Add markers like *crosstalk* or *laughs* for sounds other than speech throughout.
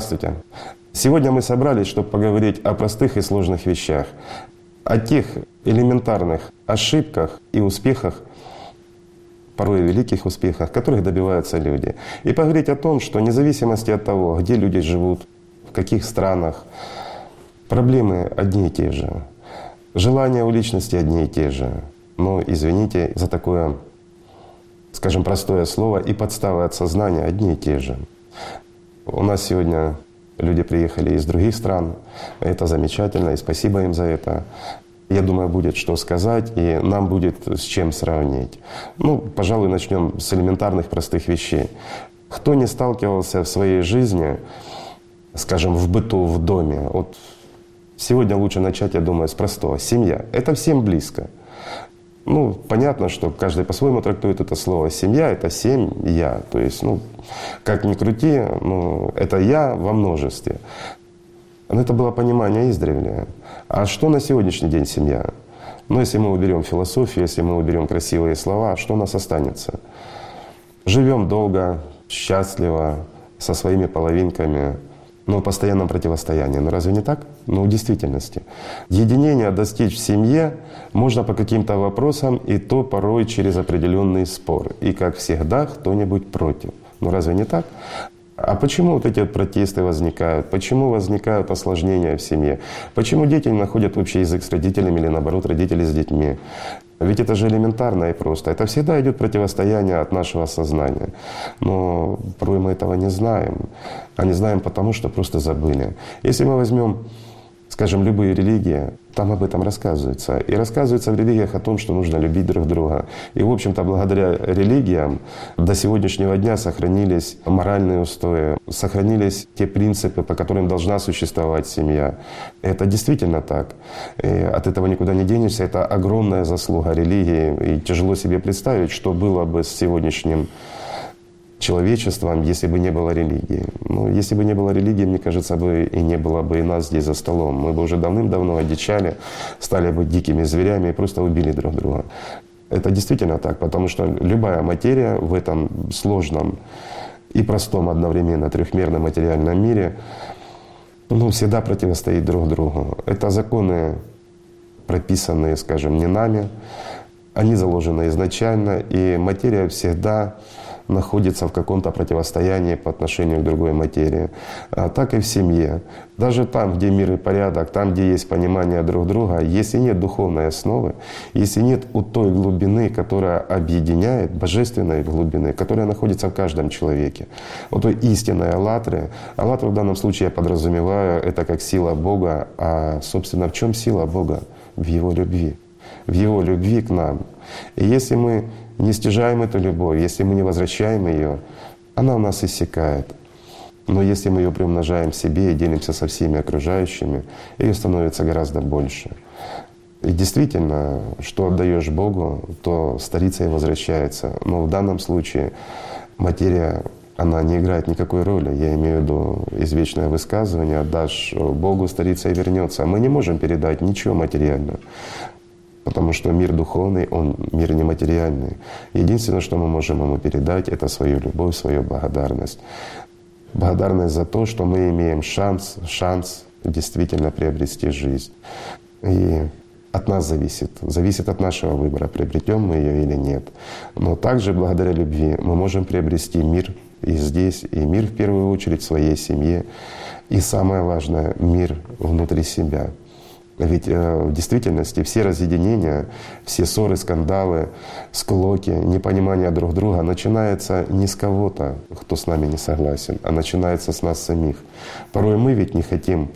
Здравствуйте. Сегодня мы собрались, чтобы поговорить о простых и сложных вещах, о тех элементарных ошибках и успехах, порой великих успехах, которых добиваются люди. И поговорить о том, что вне зависимости от того, где люди живут, в каких странах, проблемы одни и те же. Желания у личности одни и те же. Но, извините за такое, скажем, простое слово, и подставы от сознания одни и те же. У нас сегодня люди приехали из других стран. Это замечательно, и спасибо им за это. Я думаю, будет что сказать, и нам будет с чем сравнить. Ну, пожалуй, начнем с элементарных простых вещей. Кто не сталкивался в своей жизни, скажем, в быту, в доме, вот сегодня лучше начать, я думаю, с простого. Семья. Это всем близко. Ну, понятно, что каждый по-своему трактует это слово. Семья — это семь «я». То есть, ну, как ни крути, ну, это «я» во множестве. Но это было понимание издревле. А что на сегодняшний день семья? Ну, если мы уберем философию, если мы уберем красивые слова, что у нас останется? Живем долго, счастливо, со своими половинками, но в постоянном противостоянии. Но разве не так? Ну, в действительности. Единение достичь в семье можно по каким-то вопросам, и то порой через определенный спор. И, как всегда, кто-нибудь против. Ну разве не так? А почему вот эти вот протесты возникают? Почему возникают осложнения в семье? Почему дети не находят общий язык с родителями или наоборот родители с детьми? Ведь это же элементарно и просто. Это всегда идет противостояние от нашего сознания. Но порой мы этого не знаем. А не знаем потому, что просто забыли. Если мы возьмем скажем, любые религии, там об этом рассказывается. И рассказывается в религиях о том, что нужно любить друг друга. И, в общем-то, благодаря религиям до сегодняшнего дня сохранились моральные устои, сохранились те принципы, по которым должна существовать семья. Это действительно так. И от этого никуда не денешься. Это огромная заслуга религии. И тяжело себе представить, что было бы с сегодняшним человечеством, если бы не было религии. Ну, если бы не было религии, мне кажется, бы и не было бы и нас здесь за столом. Мы бы уже давным-давно одичали, стали бы дикими зверями и просто убили друг друга. Это действительно так, потому что любая материя в этом сложном и простом одновременно трехмерном материальном мире ну, всегда противостоит друг другу. Это законы, прописанные, скажем, не нами, они заложены изначально, и материя всегда находится в каком-то противостоянии по отношению к другой материи. А так и в семье. Даже там, где мир и порядок, там, где есть понимание друг друга, если нет духовной основы, если нет у той глубины, которая объединяет, божественной глубины, которая находится в каждом человеке, вот той истинной аллатры, аллатра в данном случае я подразумеваю, это как сила Бога, а, собственно, в чем сила Бога? В Его любви. В Его любви к нам. И если мы не стяжаем эту любовь, если мы не возвращаем ее, она у нас иссякает. Но если мы ее приумножаем себе и делимся со всеми окружающими, ее становится гораздо больше. И действительно, что отдаешь Богу, то старится и возвращается. Но в данном случае материя она не играет никакой роли. Я имею в виду извечное высказывание «отдашь Богу, старится и вернется». Мы не можем передать ничего материального. Потому что мир духовный, он мир нематериальный. Единственное, что мы можем ему передать, это свою любовь, свою благодарность. Благодарность за то, что мы имеем шанс, шанс действительно приобрести жизнь. И от нас зависит, зависит от нашего выбора, приобретем мы ее или нет. Но также благодаря любви мы можем приобрести мир и здесь, и мир в первую очередь в своей семье. И самое важное — мир внутри себя — ведь э, в действительности все разъединения, все ссоры, скандалы, склоки, непонимание друг друга начинается не с кого-то, кто с нами не согласен, а начинается с нас самих. Порой мы ведь не хотим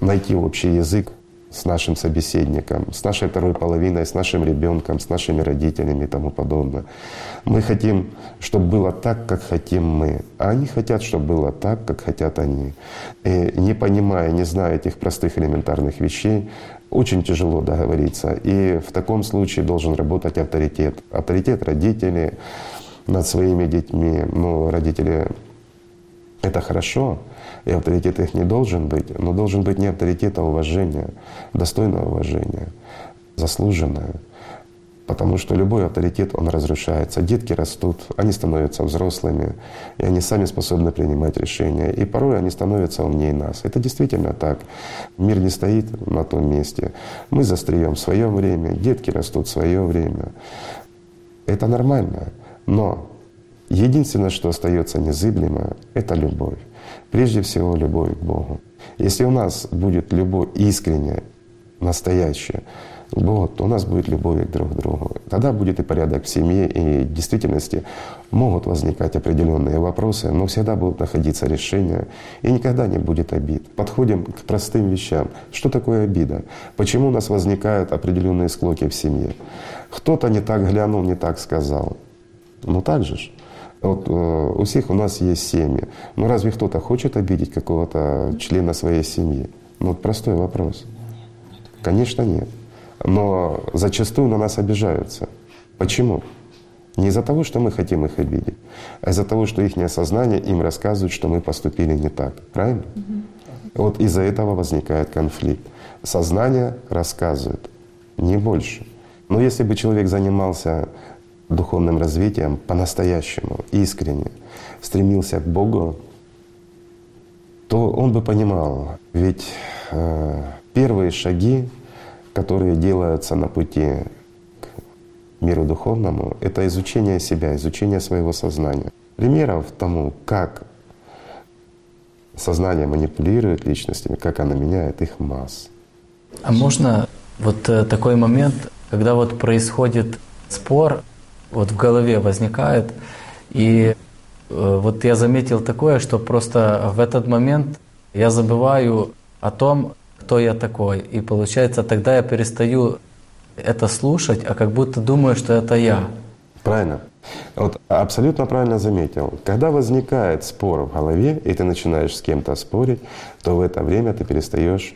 найти общий язык с нашим собеседником, с нашей второй половиной, с нашим ребенком, с нашими родителями и тому подобное. Мы хотим, чтобы было так, как хотим мы, а они хотят, чтобы было так, как хотят они. И не понимая, не зная этих простых элементарных вещей, очень тяжело договориться. И в таком случае должен работать авторитет. Авторитет родителей над своими детьми. Ну, родители — это хорошо, и авторитет их не должен быть, но должен быть не авторитет, а уважение, достойное уважение, заслуженное. Потому что любой авторитет, он разрушается. Детки растут, они становятся взрослыми, и они сами способны принимать решения. И порой они становятся умнее нас. Это действительно так. Мир не стоит на том месте. Мы застреем в свое время, детки растут в свое время. Это нормально. Но единственное, что остается незыблемо, это любовь. Прежде всего, любовь к Богу. Если у нас будет любовь искренняя, настоящая, вот, у нас будет любовь друг к другу. Тогда будет и порядок в семье, и в действительности могут возникать определенные вопросы, но всегда будут находиться решения, и никогда не будет обид. Подходим к простым вещам. Что такое обида? Почему у нас возникают определенные склоки в семье? Кто-то не так глянул, не так сказал. Ну так же ж. Вот, э, у всех у нас есть семьи. Но разве кто-то хочет обидеть какого-то члена своей семьи? Ну вот простой вопрос. Конечно, нет. Но зачастую на нас обижаются. Почему? Не из-за того, что мы хотим их обидеть, а из-за того, что их осознание им рассказывает, что мы поступили не так. Правильно? Угу. Вот из-за этого возникает конфликт. Сознание рассказывает, не больше. Но если бы человек занимался духовным развитием по-настоящему, искренне, стремился к Богу, то он бы понимал, ведь э, первые шаги которые делаются на пути к миру духовному, это изучение себя, изучение своего сознания. Примеров тому, как сознание манипулирует личностями, как оно меняет их масс. А можно вот э, такой момент, когда вот происходит спор, вот в голове возникает, и э, вот я заметил такое, что просто в этот момент я забываю о том, кто я такой. И получается, тогда я перестаю это слушать, а как будто думаю, что это я. Правильно. Вот абсолютно правильно заметил. Когда возникает спор в голове, и ты начинаешь с кем-то спорить, то в это время ты перестаешь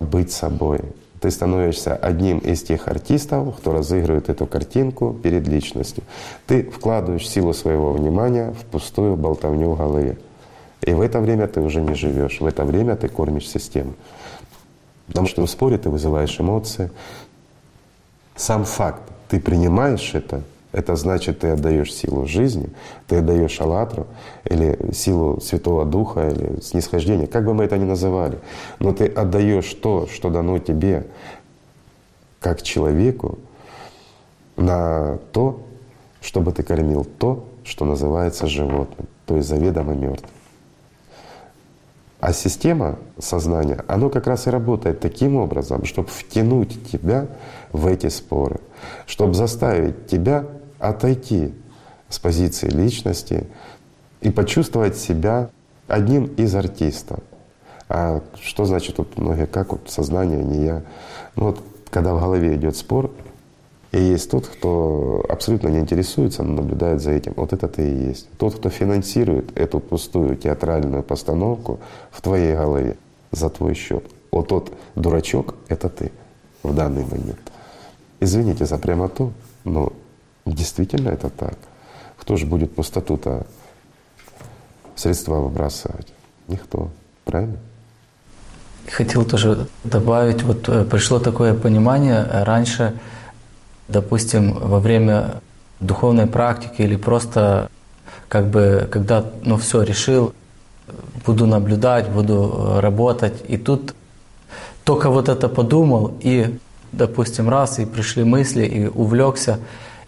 быть собой. Ты становишься одним из тех артистов, кто разыгрывает эту картинку перед личностью. Ты вкладываешь силу своего внимания в пустую болтовню в голове. И в это время ты уже не живешь, в это время ты кормишь систему. Потому что в споре ты вызываешь эмоции. Сам факт, ты принимаешь это, это значит, ты отдаешь силу жизни, ты отдаешь аллатру или силу Святого Духа или снисхождение, как бы мы это ни называли. Но ты отдаешь то, что дано тебе как человеку, на то, чтобы ты кормил то, что называется животным, то есть заведомо мертвым. А система сознания, оно как раз и работает таким образом, чтобы втянуть тебя в эти споры, чтобы заставить тебя отойти с позиции личности и почувствовать себя одним из артистов. А что значит тут многие, как вот сознание, не я? Ну вот когда в голове идет спор, и есть тот, кто абсолютно не интересуется, но наблюдает за этим. Вот это ты и есть. Тот, кто финансирует эту пустую театральную постановку в твоей голове за твой счет. Вот тот дурачок — это ты в данный момент. Извините за прямоту, но действительно это так. Кто же будет пустоту-то средства выбрасывать? Никто. Правильно? Хотел тоже добавить, вот э, пришло такое понимание раньше — допустим, во время духовной практики или просто как бы, когда, ну все, решил, буду наблюдать, буду э, работать, и тут только вот это подумал, и, допустим, раз, и пришли мысли, и увлекся,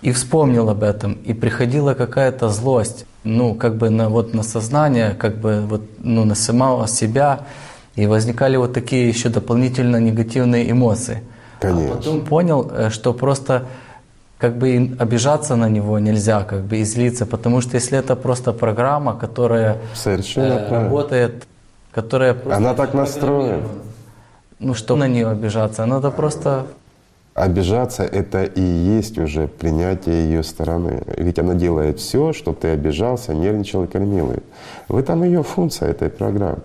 и вспомнил об этом, и приходила какая-то злость, ну, как бы на, вот на сознание, как бы вот, ну, на самого себя, и возникали вот такие еще дополнительно негативные эмоции – Конечно. А потом понял, э, что просто как бы обижаться на него нельзя, как бы и злиться, потому что если это просто программа, которая Совершенно э, работает, которая просто она так настроена. Ну что на нее обижаться? Надо просто Обижаться — это и есть уже принятие ее стороны. Ведь она делает все, чтобы ты обижался, нервничал и кормил ее. В этом ее функция этой программы.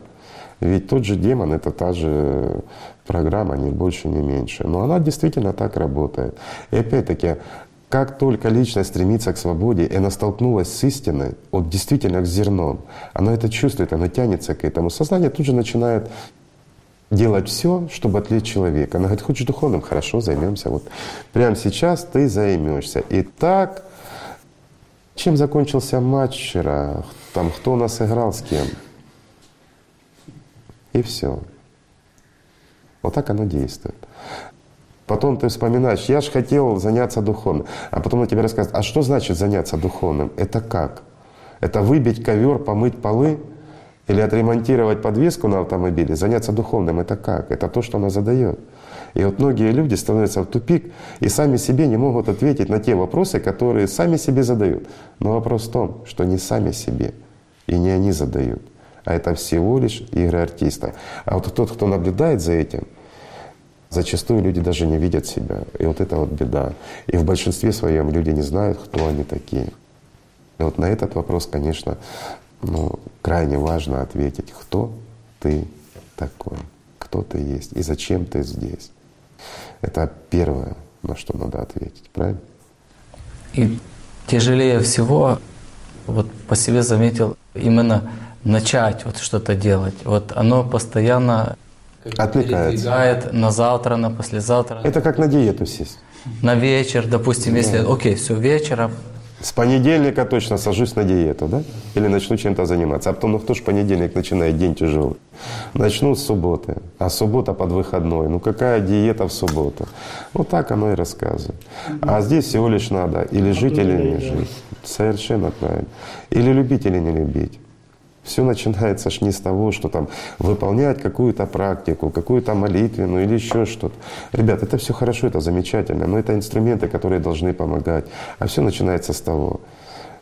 Ведь тот же демон — это та же программа, ни больше, ни меньше. Но она действительно так работает. И опять-таки, как только личность стремится к свободе, и она столкнулась с истиной, вот действительно к зерном, она это чувствует, она тянется к этому. Сознание тут же начинает делать все, чтобы отвлечь человека. Она говорит, хочешь духовным? Хорошо, займемся. Вот прямо сейчас ты займешься. И так, чем закончился матч вчера? Там кто у нас играл с кем? И все. Вот так оно действует. Потом ты вспоминаешь, я же хотел заняться духовным. А потом на тебе рассказывают, а что значит заняться духовным? Это как? Это выбить ковер, помыть полы? Или отремонтировать подвеску на автомобиле, заняться духовным, это как? Это то, что она задает. И вот многие люди становятся в тупик и сами себе не могут ответить на те вопросы, которые сами себе задают. Но вопрос в том, что не сами себе, и не они задают, а это всего лишь игры артиста. А вот тот, кто наблюдает за этим, зачастую люди даже не видят себя. И вот это вот беда. И в большинстве своем люди не знают, кто они такие. И вот на этот вопрос, конечно, ну, крайне важно ответить, кто ты такой, кто ты есть и зачем ты здесь. Это первое, на что надо ответить, правильно? И тяжелее всего, вот по себе заметил, именно начать вот что-то делать. Вот оно постоянно отвлекает на завтра, на послезавтра. Это как на диету сесть. На вечер, допустим, если, окей, все вечером, с понедельника точно сажусь на диету, да? Или начну чем-то заниматься. А потом, ну кто ж понедельник начинает день тяжелый? Начну с субботы, а суббота под выходной. Ну какая диета в субботу? Вот так оно и рассказывает. А здесь всего лишь надо или жить, или не жить. Совершенно правильно. Или любить, или не любить. Все начинается ж не с того, что там выполнять какую-то практику, какую-то молитвенную или еще что-то. Ребят, это все хорошо, это замечательно, но это инструменты, которые должны помогать. А все начинается с того,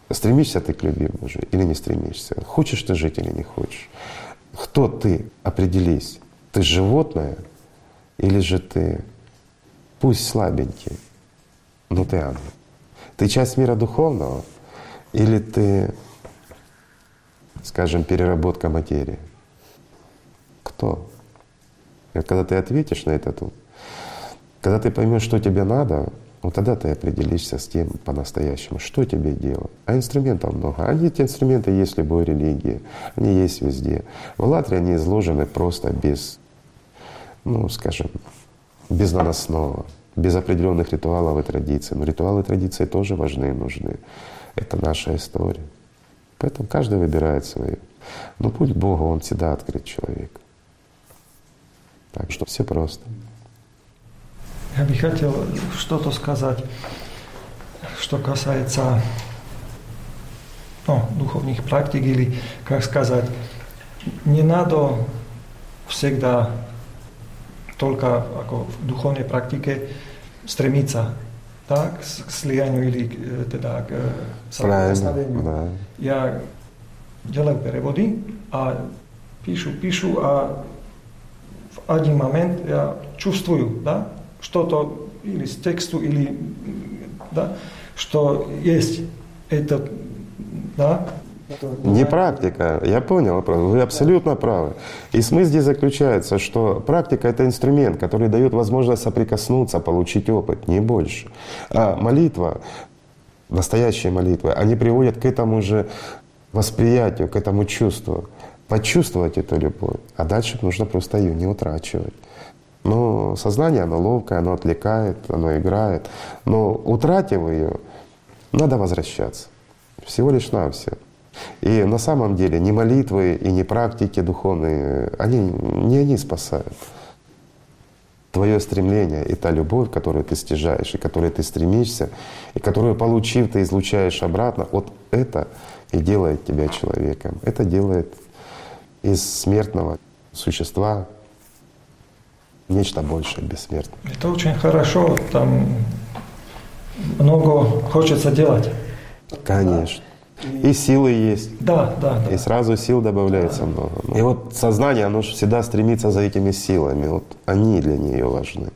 стремишься ты к любви Божией или не стремишься, хочешь ты жить или не хочешь. Кто ты? Определись. Ты животное или же ты, пусть слабенький, но ты ангел. Ты часть мира духовного или ты скажем, переработка материи? Кто? И когда ты ответишь на этот, когда ты поймешь, что тебе надо, вот тогда ты определишься с тем по-настоящему, что тебе делать. А инструментов много. Они, эти инструменты есть в любой религии, они есть везде. В Латре они изложены просто без, ну, скажем, без наносного, без определенных ритуалов и традиций. Но ритуалы и традиции тоже важны и нужны. Это наша история. Поэтому каждый выбирает свою. Но путь Бога, он всегда открыт человеку. Так что все просто. Я бы хотел что-то сказать, что касается ну, духовных практик или, как сказать, не надо всегда только в духовной практике стремиться так, к слиянию или teda k самонаставлению. Да. Я делаю переводы, а пишу, пишу, а в один момент я чувствую, да, что-то или с тексту, или, да, что есть это, да, не практика, я понял, вы абсолютно правы. И смысл здесь заключается, что практика — это инструмент, который дает возможность соприкоснуться, получить опыт, не больше. А молитва, настоящие молитвы, они приводят к этому же восприятию, к этому чувству, почувствовать эту любовь, а дальше нужно просто ее не утрачивать. Но сознание, оно ловкое, оно отвлекает, оно играет. Но утратив ее, надо возвращаться. Всего лишь все. И на самом деле ни молитвы и ни практики духовные, они, не они спасают. Твое стремление и та любовь, которую ты стяжаешь, и которой ты стремишься, и которую, получив, ты излучаешь обратно, вот это и делает тебя человеком. Это делает из смертного существа нечто большее, бессмертное. Это очень хорошо, там много хочется делать. Конечно. И силы есть. Да, да, да. И сразу сил добавляется да. много. И вот сознание, оно же всегда стремится за этими силами. Вот они для нее важны.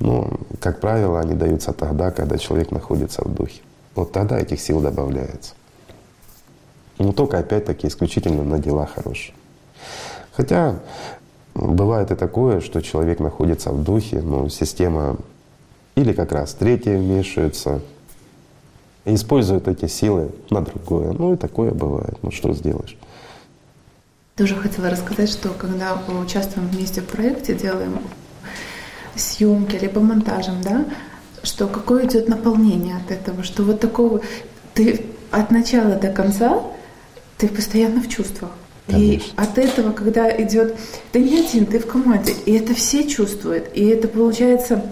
Ну, как правило, они даются тогда, когда человек находится в духе. Вот тогда этих сил добавляется. Но только опять-таки исключительно на дела хорошие. Хотя бывает и такое, что человек находится в духе, но система или как раз третья вмешивается, используют эти силы на другое. Ну и такое бывает. Ну что сделаешь? Тоже хотела рассказать, что когда мы участвуем вместе в проекте, делаем съемки, либо монтажем, да, что какое идет наполнение от этого, что вот такого ты от начала до конца ты постоянно в чувствах. И от этого, когда идет, ты не один, ты в команде, и это все чувствуют, и это получается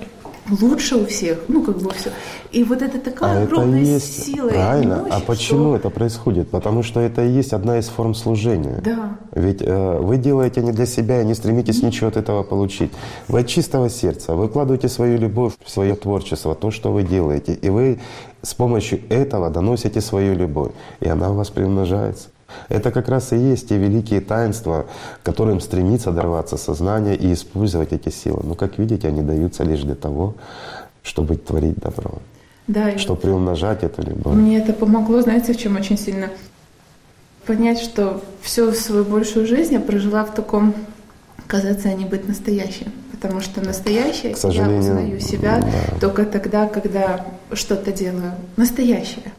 лучше у всех, ну как бы все. И вот это такая а огромная это есть, сила. Правильно. И мощь, а почему что... это происходит? Потому что это и есть одна из форм служения. Да. Ведь э, вы делаете не для себя и не стремитесь mm-hmm. ничего от этого получить. Вы от чистого сердца выкладываете свою любовь свое творчество, то, что вы делаете. И вы с помощью этого доносите свою любовь. И она у вас приумножается. Это как раз и есть те великие таинства, которым стремится дорваться сознание и использовать эти силы. Но, как видите, они даются лишь для того, чтобы творить добро. Да, чтобы приумножать эту любовь. Мне это помогло, знаете, в чем очень сильно? Понять, что всю свою большую жизнь я прожила в таком казаться, а не быть настоящей. Потому что настоящее я узнаю себя да. только тогда, когда что-то делаю. Настоящее.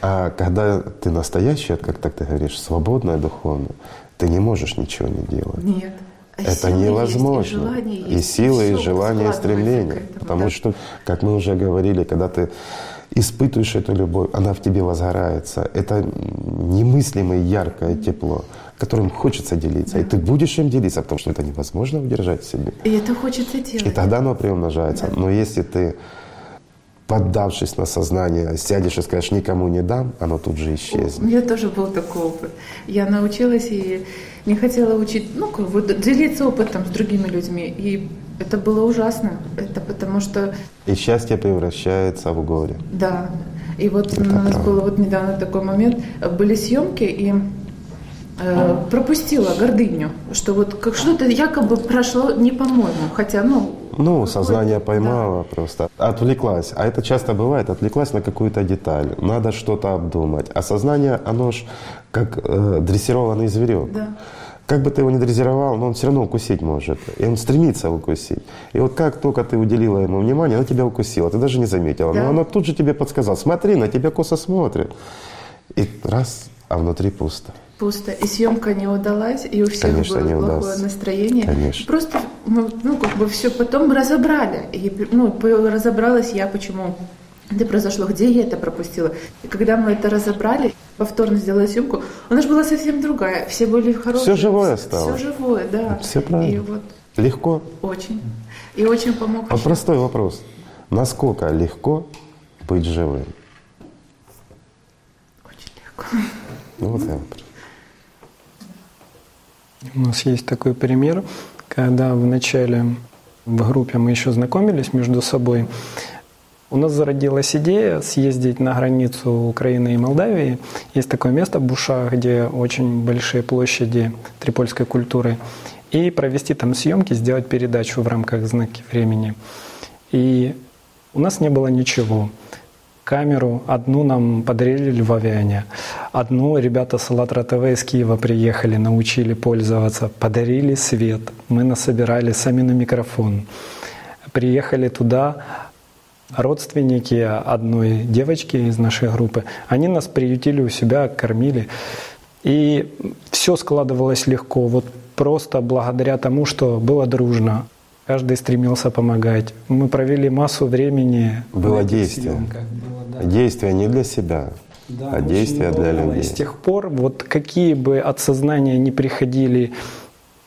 А когда ты настоящая, как так ты говоришь, свободная духовно, ты не можешь ничего не делать. Нет. А это невозможно. Есть, и, и силы, и желание, и стремление. Потому да. что, как мы уже говорили, когда ты испытываешь эту любовь, она в тебе возгорается. Это немыслимое яркое тепло, которым хочется делиться. Да. И ты будешь им делиться, потому что это невозможно удержать в себе. И это хочется делать. И тогда оно приумножается. Да. Но если ты поддавшись на сознание, сядешь и скажешь, никому не дам, оно тут же исчезнет. У меня тоже был такой опыт. Я научилась и не хотела учить, ну, как бы делиться опытом с другими людьми. И это было ужасно. Это потому что... И счастье превращается в горе. Да. И вот это у нас правда. был вот недавно такой момент. Были съемки, и пропустила гордыню, что вот как что-то якобы прошло не по-моему, хотя, ну, ну, сознание поймало да. просто, отвлеклась. А это часто бывает, отвлеклась на какую-то деталь. Надо что-то обдумать. А сознание, оно ж как э, дрессированный зверек. Да. Как бы ты его ни дрессировал, но он все равно укусить может. И он стремится укусить. И вот как только ты уделила ему внимание, оно тебя укусило. Ты даже не заметила. Да. Но оно тут же тебе подсказало. Смотри, на тебя косо смотрит. И раз, а внутри пусто пусто. И съемка не удалась, и у всех Конечно, было плохое настроение. Конечно. Просто мы, ну, как бы все потом разобрали. И, ну, разобралась я, почему это произошло, где я это пропустила. И когда мы это разобрали, повторно сделали съемку, она же была совсем другая. Все были хорошие. Все живое стало. Все живое, да. Все правильно. И вот Легко? Очень. И очень помог. А простой вопрос. Насколько легко быть живым? Очень легко. Ну, вот я вопрос. У нас есть такой пример, когда в начале в группе мы еще знакомились между собой, у нас зародилась идея съездить на границу Украины и Молдавии. Есть такое место Буша, где очень большие площади трипольской культуры. И провести там съемки, сделать передачу в рамках знаки времени. И у нас не было ничего камеру. Одну нам подарили Авиане. Одну ребята с АЛЛАТРА ТВ из Киева приехали, научили пользоваться. Подарили свет. Мы насобирали сами на микрофон. Приехали туда, родственники одной девочки из нашей группы, они нас приютили у себя, кормили. И все складывалось легко, вот просто благодаря тому, что было дружно. Каждый стремился помогать. Мы провели массу времени. Было действие. Было, да. Действие не для себя, да, а действие для людей. И с тех пор, вот какие бы от сознания не приходили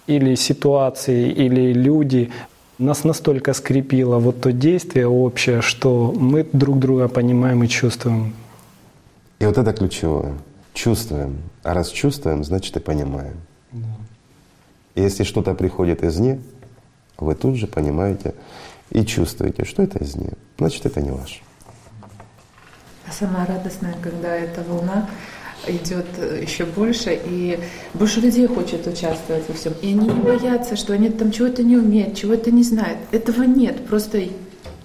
или ситуации, или люди, нас настолько скрепило вот то действие общее, что мы друг друга понимаем и чувствуем. И вот это ключевое. Чувствуем. А раз чувствуем, значит и понимаем. Да. если что-то приходит извне, вы тут же понимаете и чувствуете, что это из нее. Значит, это не ваше. А самое радостное, когда эта волна идет еще больше, и больше людей хочет участвовать во всем. И они не боятся, что они там чего-то не умеют, чего-то не знают. Этого нет. Просто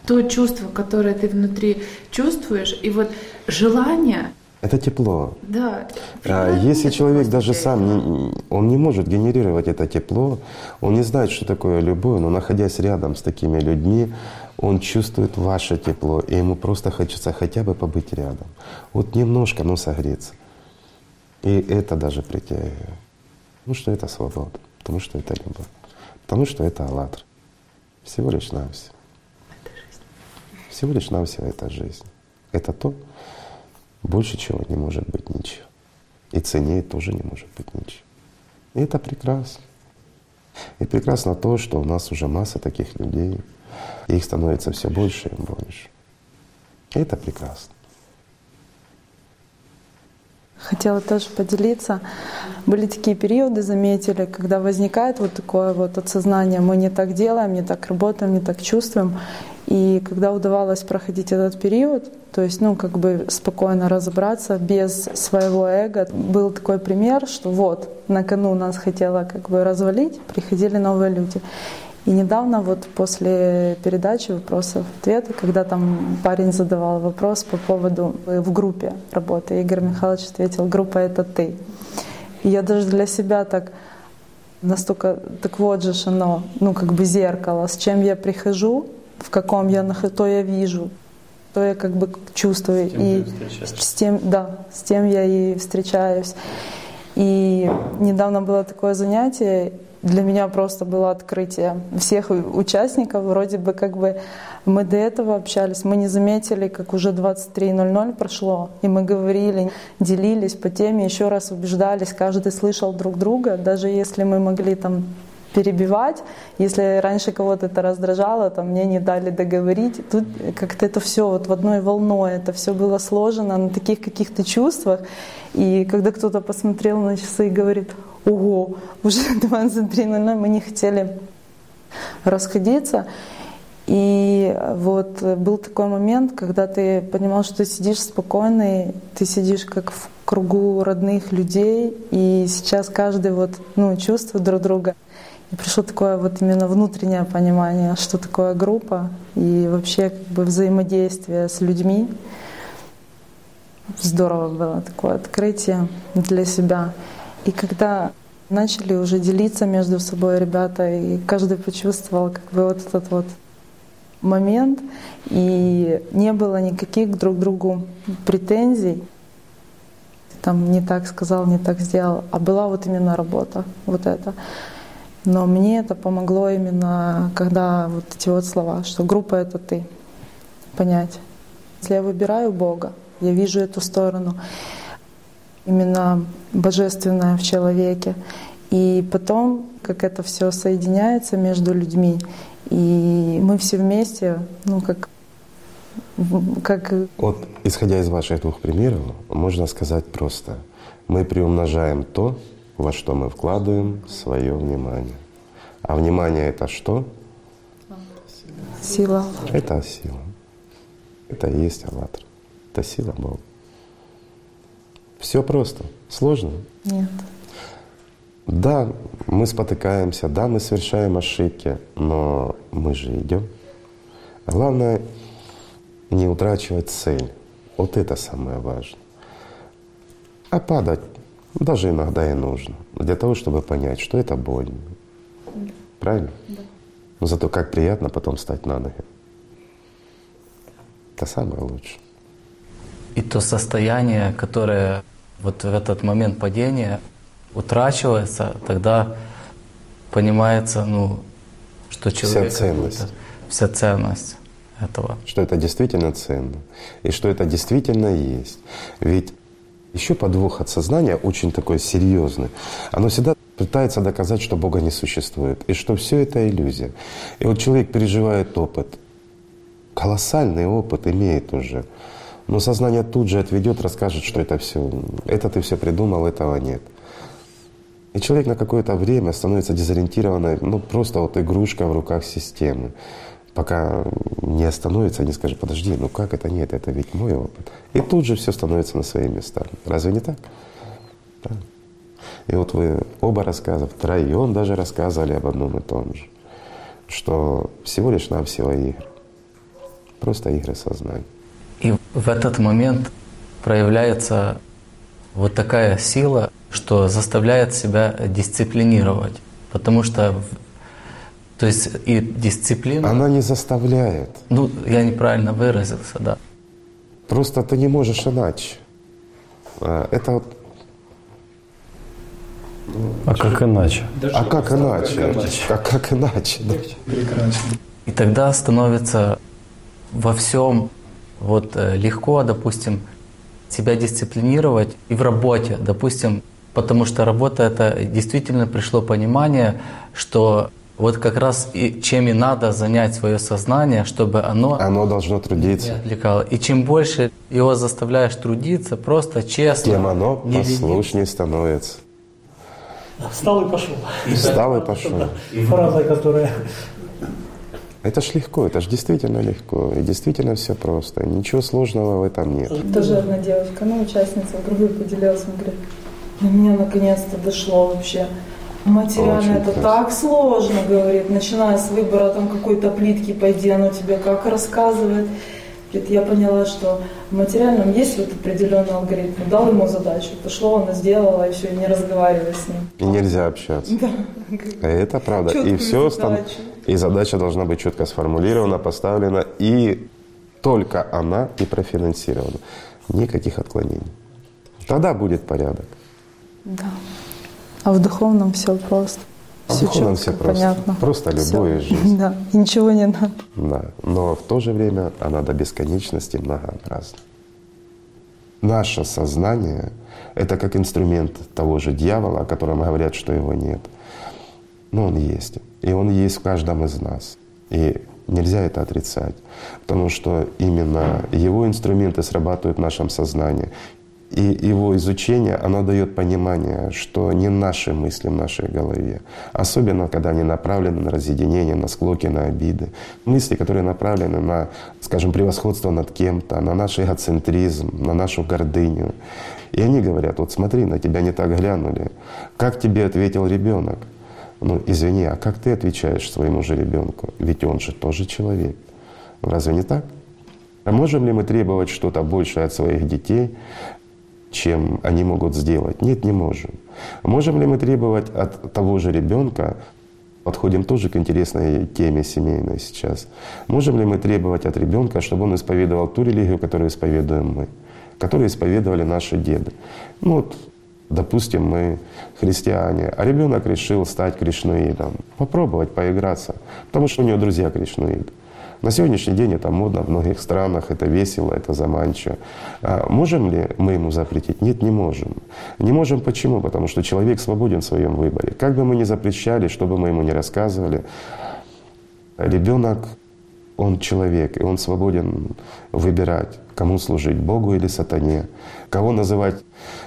то чувство, которое ты внутри чувствуешь, и вот желание это тепло. Да. А если человек даже сам, не, он не может генерировать это тепло, он не знает, что такое любовь, но находясь рядом с такими людьми, он чувствует ваше тепло, и ему просто хочется хотя бы побыть рядом. Вот немножко, но согреться. И это даже притягивает. Потому что это свобода, потому что это любовь, потому что это «АЛЛАТРА». Всего лишь навсего. Всего лишь навсего это жизнь. Это то, больше чего не может быть ничего. И ценнее тоже не может быть ничего. И это прекрасно. И прекрасно то, что у нас уже масса таких людей, и их становится все больше и больше. И это прекрасно. Хотела тоже поделиться. Были такие периоды, заметили, когда возникает вот такое вот осознание, мы не так делаем, не так работаем, не так чувствуем. И когда удавалось проходить этот период, то есть, ну, как бы спокойно разобраться без своего эго, был такой пример, что вот, на кону нас хотела как бы развалить, приходили новые люди. И недавно вот после передачи вопросов-ответы, когда там парень задавал вопрос по поводу э, в группе работы, Игорь Михайлович ответил, группа — это ты. И я даже для себя так настолько, так вот же оно, ну как бы зеркало, с чем я прихожу, в каком я нахожусь, то я вижу, то я как бы чувствую. и с тем, да, с тем я и встречаюсь. И недавно было такое занятие, для меня просто было открытие всех участников. Вроде бы как бы мы до этого общались, мы не заметили, как уже 23.00 прошло, и мы говорили, делились по теме, еще раз убеждались, каждый слышал друг друга, даже если мы могли там перебивать. Если раньше кого-то это раздражало, там мне не дали договорить. Тут как-то это все вот в одной волной, это все было сложено на таких каких-то чувствах. И когда кто-то посмотрел на часы и говорит, ого, уже *laughs* 23.00, мы не хотели расходиться. И вот был такой момент, когда ты понимал, что ты сидишь спокойный, ты сидишь как в кругу родных людей, и сейчас каждый вот, ну, чувствует друг друга. И пришло такое вот именно внутреннее понимание, что такое группа и вообще как бы взаимодействие с людьми. Здорово было такое открытие для себя. И когда начали уже делиться между собой ребята, и каждый почувствовал как бы вот этот вот момент, и не было никаких друг другу претензий. Там не так сказал, не так сделал, а была вот именно работа, вот это. Но мне это помогло именно, когда вот эти вот слова, что группа — это ты, понять. Если я выбираю Бога, я вижу эту сторону, именно божественное в человеке. И потом, как это все соединяется между людьми, и мы все вместе, ну как как... Вот, исходя из ваших двух примеров, можно сказать просто, мы приумножаем то, во что мы вкладываем свое внимание. А внимание это что? Сила. Это сила. Это и есть Аллатра. Это сила Бога. Все просто. Сложно? Нет. Да, мы спотыкаемся, да, мы совершаем ошибки, но мы же идем. Главное не утрачивать цель. Вот это самое важное. А падать даже иногда и нужно. Для того, чтобы понять, что это больно. Да. Правильно? Да. Но зато как приятно потом встать на ноги. Это самое лучшее. И то состояние, которое вот в этот момент падения утрачивается, тогда понимается, ну, что человек... Вся ценность. Вся ценность этого. Что это действительно ценно. И что это действительно есть. Ведь еще подвох от сознания очень такой серьезный. Оно всегда пытается доказать, что Бога не существует, и что все это иллюзия. И вот человек переживает опыт, колоссальный опыт имеет уже. Но сознание тут же отведет, расскажет, что это все, это ты все придумал, этого нет. И человек на какое-то время становится дезориентированной, ну просто вот игрушка в руках системы пока не остановится, не скажет, подожди, ну как это нет, это ведь мой опыт. И тут же все становится на свои места. Разве не так? Да. И вот вы оба рассказов, втроем даже рассказывали об одном и том же, что всего лишь навсего игры. Просто игры сознания. И в этот момент проявляется вот такая сила, что заставляет себя дисциплинировать. Потому что то есть и дисциплина... Она не заставляет. Ну, я неправильно выразился, да. Просто ты не можешь иначе. А, это вот А как иначе? А как иначе? Как, как иначе? да. Прекрасно. И тогда становится во всем вот э, легко, допустим, себя дисциплинировать и в работе, допустим, потому что работа это действительно пришло понимание, что вот как раз и чем и надо занять свое сознание, чтобы оно Оно должно не трудиться. отвлекало. И чем больше его заставляешь трудиться, просто честно, Тем оно не послушнее становится. Встал и пошел. Встал и пошел. *laughs* Фраза, которая... Это ж легко, это ж действительно легко. И действительно все просто. Ничего сложного в этом нет. Тоже одна девочка, ну, участница в группе поделилась, она говорит, до меня наконец-то дошло вообще. Материально Очень это классно. так сложно, говорит, начиная с выбора там какой-то плитки, пойди, оно тебе как рассказывает. Говорит, я поняла, что в материальном есть вот определенный алгоритм. Дал ему задачу, пошло, она сделала, и все, и не разговаривай с ним. И нельзя общаться. А Это правда. И Чёткую все задачу. И задача должна быть четко сформулирована, поставлена, и только она и профинансирована. Никаких отклонений. Тогда будет порядок. Да. А в духовном все просто. А в Все духовном четко, всё просто. понятно. Просто и *laughs* жизнь. Да, и ничего не надо. Да. Но в то же время она до бесконечности многообразна. Наше сознание — это как инструмент того же дьявола, о котором говорят, что его нет. Но он есть. И он есть в каждом из нас. И нельзя это отрицать. Потому что именно его инструменты срабатывают в нашем сознании. И его изучение, оно дает понимание, что не наши мысли в нашей голове. Особенно, когда они направлены на разъединение, на склоки, на обиды. Мысли, которые направлены на, скажем, превосходство над кем-то, на наш эгоцентризм, на нашу гордыню. И они говорят, вот смотри, на тебя не так глянули. Как тебе ответил ребенок? Ну, извини, а как ты отвечаешь своему же ребенку? Ведь он же тоже человек. Разве не так? А можем ли мы требовать что-то большее от своих детей, чем они могут сделать? Нет, не можем. Можем ли мы требовать от того же ребенка, подходим тоже к интересной теме семейной сейчас, можем ли мы требовать от ребенка, чтобы он исповедовал ту религию, которую исповедуем мы, которую исповедовали наши деды? Ну вот, допустим, мы христиане, а ребенок решил стать кришнаидом, попробовать поиграться, потому что у него друзья кришнаиды. На сегодняшний день это модно в многих странах, это весело, это заманчиво. А можем ли мы ему запретить? Нет, не можем. Не можем почему? Потому что человек свободен в своем выборе. Как бы мы ни запрещали, что бы мы ему ни рассказывали, ребенок, он человек, и он свободен выбирать, кому служить, Богу или сатане, кого называть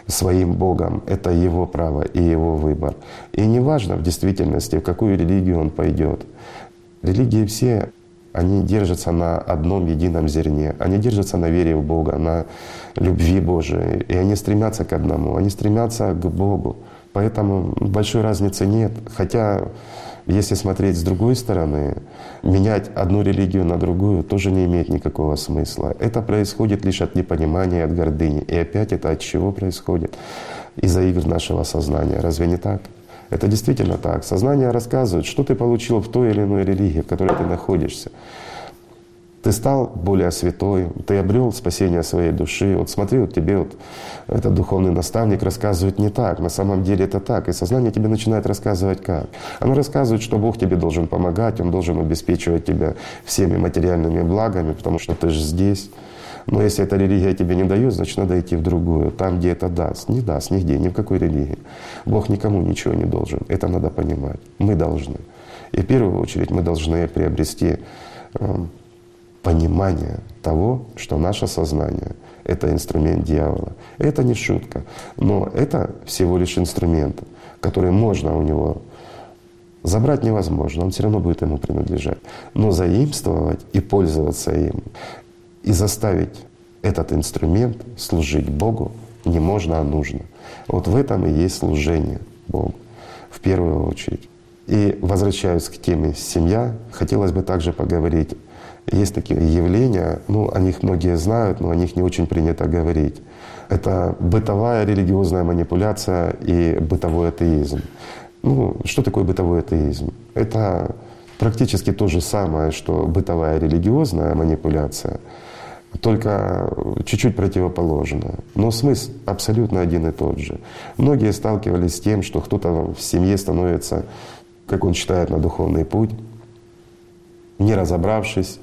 своим Богом. Это его право и его выбор. И неважно в действительности, в какую религию он пойдет. Религии все они держатся на одном едином зерне, они держатся на вере в Бога, на любви Божией, и они стремятся к одному, они стремятся к Богу. Поэтому большой разницы нет. Хотя, если смотреть с другой стороны, менять одну религию на другую тоже не имеет никакого смысла. Это происходит лишь от непонимания, от гордыни. И опять это от чего происходит? Из-за игр нашего сознания. Разве не так? Это действительно так. Сознание рассказывает, что ты получил в той или иной религии, в которой ты находишься. Ты стал более святой, ты обрел спасение своей души. Вот смотри, вот тебе вот этот духовный наставник рассказывает не так, на самом деле это так. И сознание тебе начинает рассказывать как. Оно рассказывает, что Бог тебе должен помогать, Он должен обеспечивать тебя всеми материальными благами, потому что ты же здесь. Но если эта религия тебе не дает, значит, надо идти в другую, там, где это даст. Не даст нигде, ни в какой религии. Бог никому ничего не должен. Это надо понимать. Мы должны. И в первую очередь мы должны приобрести э, понимание того, что наше сознание — это инструмент дьявола. Это не шутка, но это всего лишь инструмент, который можно у него забрать невозможно, он все равно будет ему принадлежать. Но заимствовать и пользоваться им, и заставить этот инструмент служить Богу не можно, а нужно. Вот в этом и есть служение Богу в первую очередь. И возвращаясь к теме «семья», хотелось бы также поговорить. Есть такие явления, ну, о них многие знают, но о них не очень принято говорить. Это бытовая религиозная манипуляция и бытовой атеизм. Ну, что такое бытовой атеизм? Это практически то же самое, что бытовая религиозная манипуляция. только чуть-чуть противоположно. Но смысл абсолютно один и тот же. Многие сталкивались с тем, что кто-то в семье становится, как он считает, на духовный путь, не разобравшись,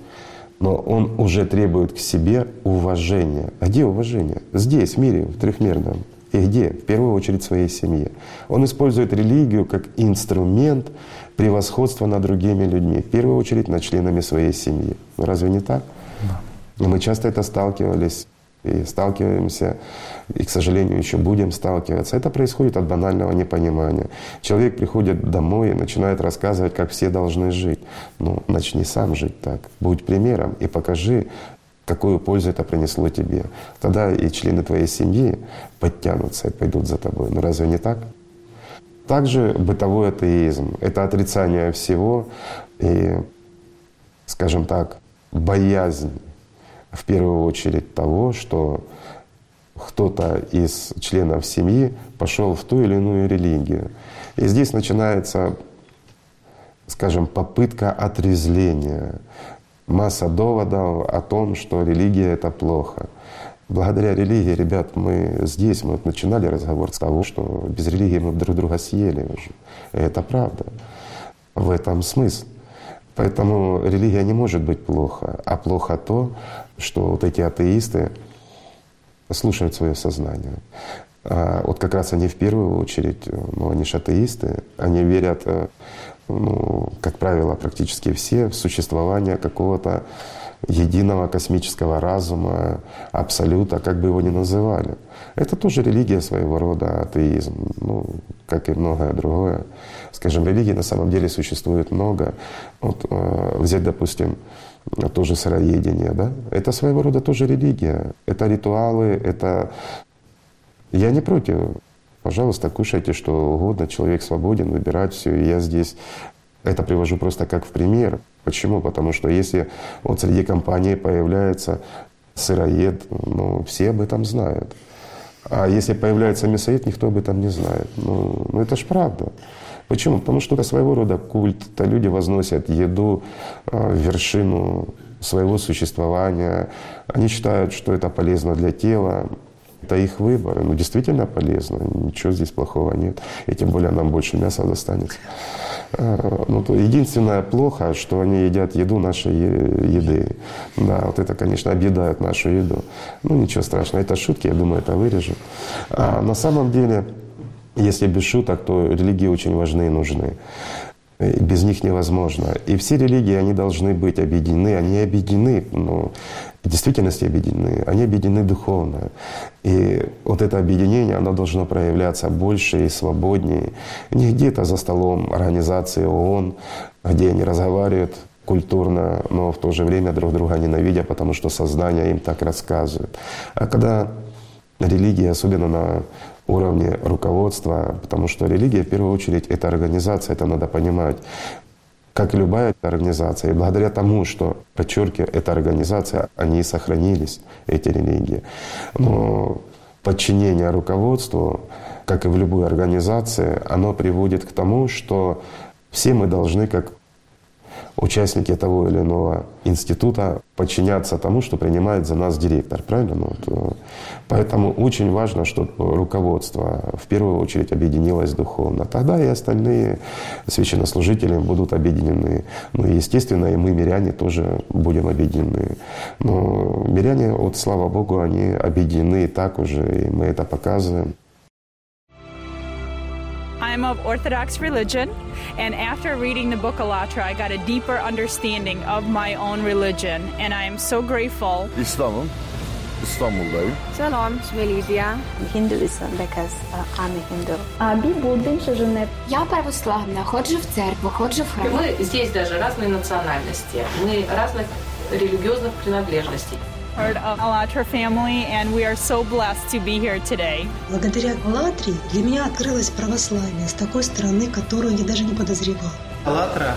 но он уже требует к себе уважения. А где уважение? Здесь, в мире, в трехмерном. И где? В первую очередь в своей семье. Он использует религию как инструмент превосходства над другими людьми, в первую очередь над членами своей семьи. Разве не так? Да. Мы часто это сталкивались и сталкиваемся, и, к сожалению, еще будем сталкиваться. Это происходит от банального непонимания. Человек приходит домой и начинает рассказывать, как все должны жить. Ну, начни сам жить так. Будь примером и покажи, какую пользу это принесло тебе. Тогда и члены твоей семьи подтянутся и пойдут за тобой. Ну разве не так? Также бытовой атеизм — это отрицание всего и, скажем так, боязнь в первую очередь того, что кто-то из членов семьи пошел в ту или иную религию. И здесь начинается, скажем, попытка отрезления, масса доводов о том, что религия — это плохо. Благодаря религии, ребят, мы здесь, мы вот начинали разговор с того, что без религии мы друг друга съели уже. И это правда. В этом смысл. Поэтому религия не может быть плохо, а плохо то, что вот эти атеисты слушают свое сознание. А вот как раз они в первую очередь, ну они же атеисты, они верят э, ну, как правило, практически все, в существование какого-то единого космического разума, абсолюта, как бы его ни называли. Это тоже религия своего рода, атеизм, ну, как и многое другое. Скажем, религий на самом деле существует много. Вот э, взять, допустим, тоже сыроедение, да? Это своего рода тоже религия. Это ритуалы, это... Я не против Пожалуйста, кушайте что угодно, человек свободен выбирать все. И я здесь это привожу просто как в пример. Почему? Потому что если вот среди компании появляется сыроед, ну, все об этом знают. А если появляется мясоед, никто об этом не знает. Ну, ну это ж правда. Почему? Потому что это своего рода культ. Это люди возносят еду э, в вершину своего существования. Они считают, что это полезно для тела. Это их выбор. Ну, действительно полезно. Ничего здесь плохого нет. И тем более нам больше мяса достанется. А, ну, то единственное плохо, что они едят еду нашей еды. Да, вот это, конечно, объедают нашу еду. Ну, ничего страшного. Это шутки, я думаю, это вырежу. А на самом деле, если без шуток, то религии очень важны и нужны. Без них невозможно. И все религии, они должны быть объединены. Они объединены, но в действительности объединены. Они объединены духовно. И вот это объединение, оно должно проявляться больше и свободнее. Не где-то за столом организации ООН, где они разговаривают культурно, но в то же время друг друга ненавидя, потому что сознание им так рассказывает. А когда религия, особенно на уровне руководства, потому что религия в первую очередь это организация, это надо понимать. Как и любая организация. И благодаря тому, что, подчеркиваю, эта организация, они сохранились, эти религии. Но подчинение руководству, как и в любой организации, оно приводит к тому, что все мы должны, как участники того или иного института подчиняться тому, что принимает за нас директор. Правильно? Ну, вот, э, поэтому очень важно, чтобы руководство в первую очередь объединилось духовно. Тогда и остальные священнослужители будут объединены. Ну и, естественно, и мы, миряне, тоже будем объединены. Но миряне, вот слава Богу, они объединены и так уже, и мы это показываем. I'm of Orthodox religion, and after reading the book Alatra, I got a deeper understanding of my own religion, and I am so grateful. İslam'ım. İstanbul'dayım. Selam, ismi Lydia. Hinduism because uh, I'm a Hindu. Аби буддинша жене. Я православна, ходжу в церкву, ходжу в храм. Мы здесь даже разные национальности, мы разных религиозных принадлежностей. Part of Alatra family, and we are so blessed to be here today. Благодаря Алатре для меня открылось православие с такой стороны, которую я даже не подозревал. Алатра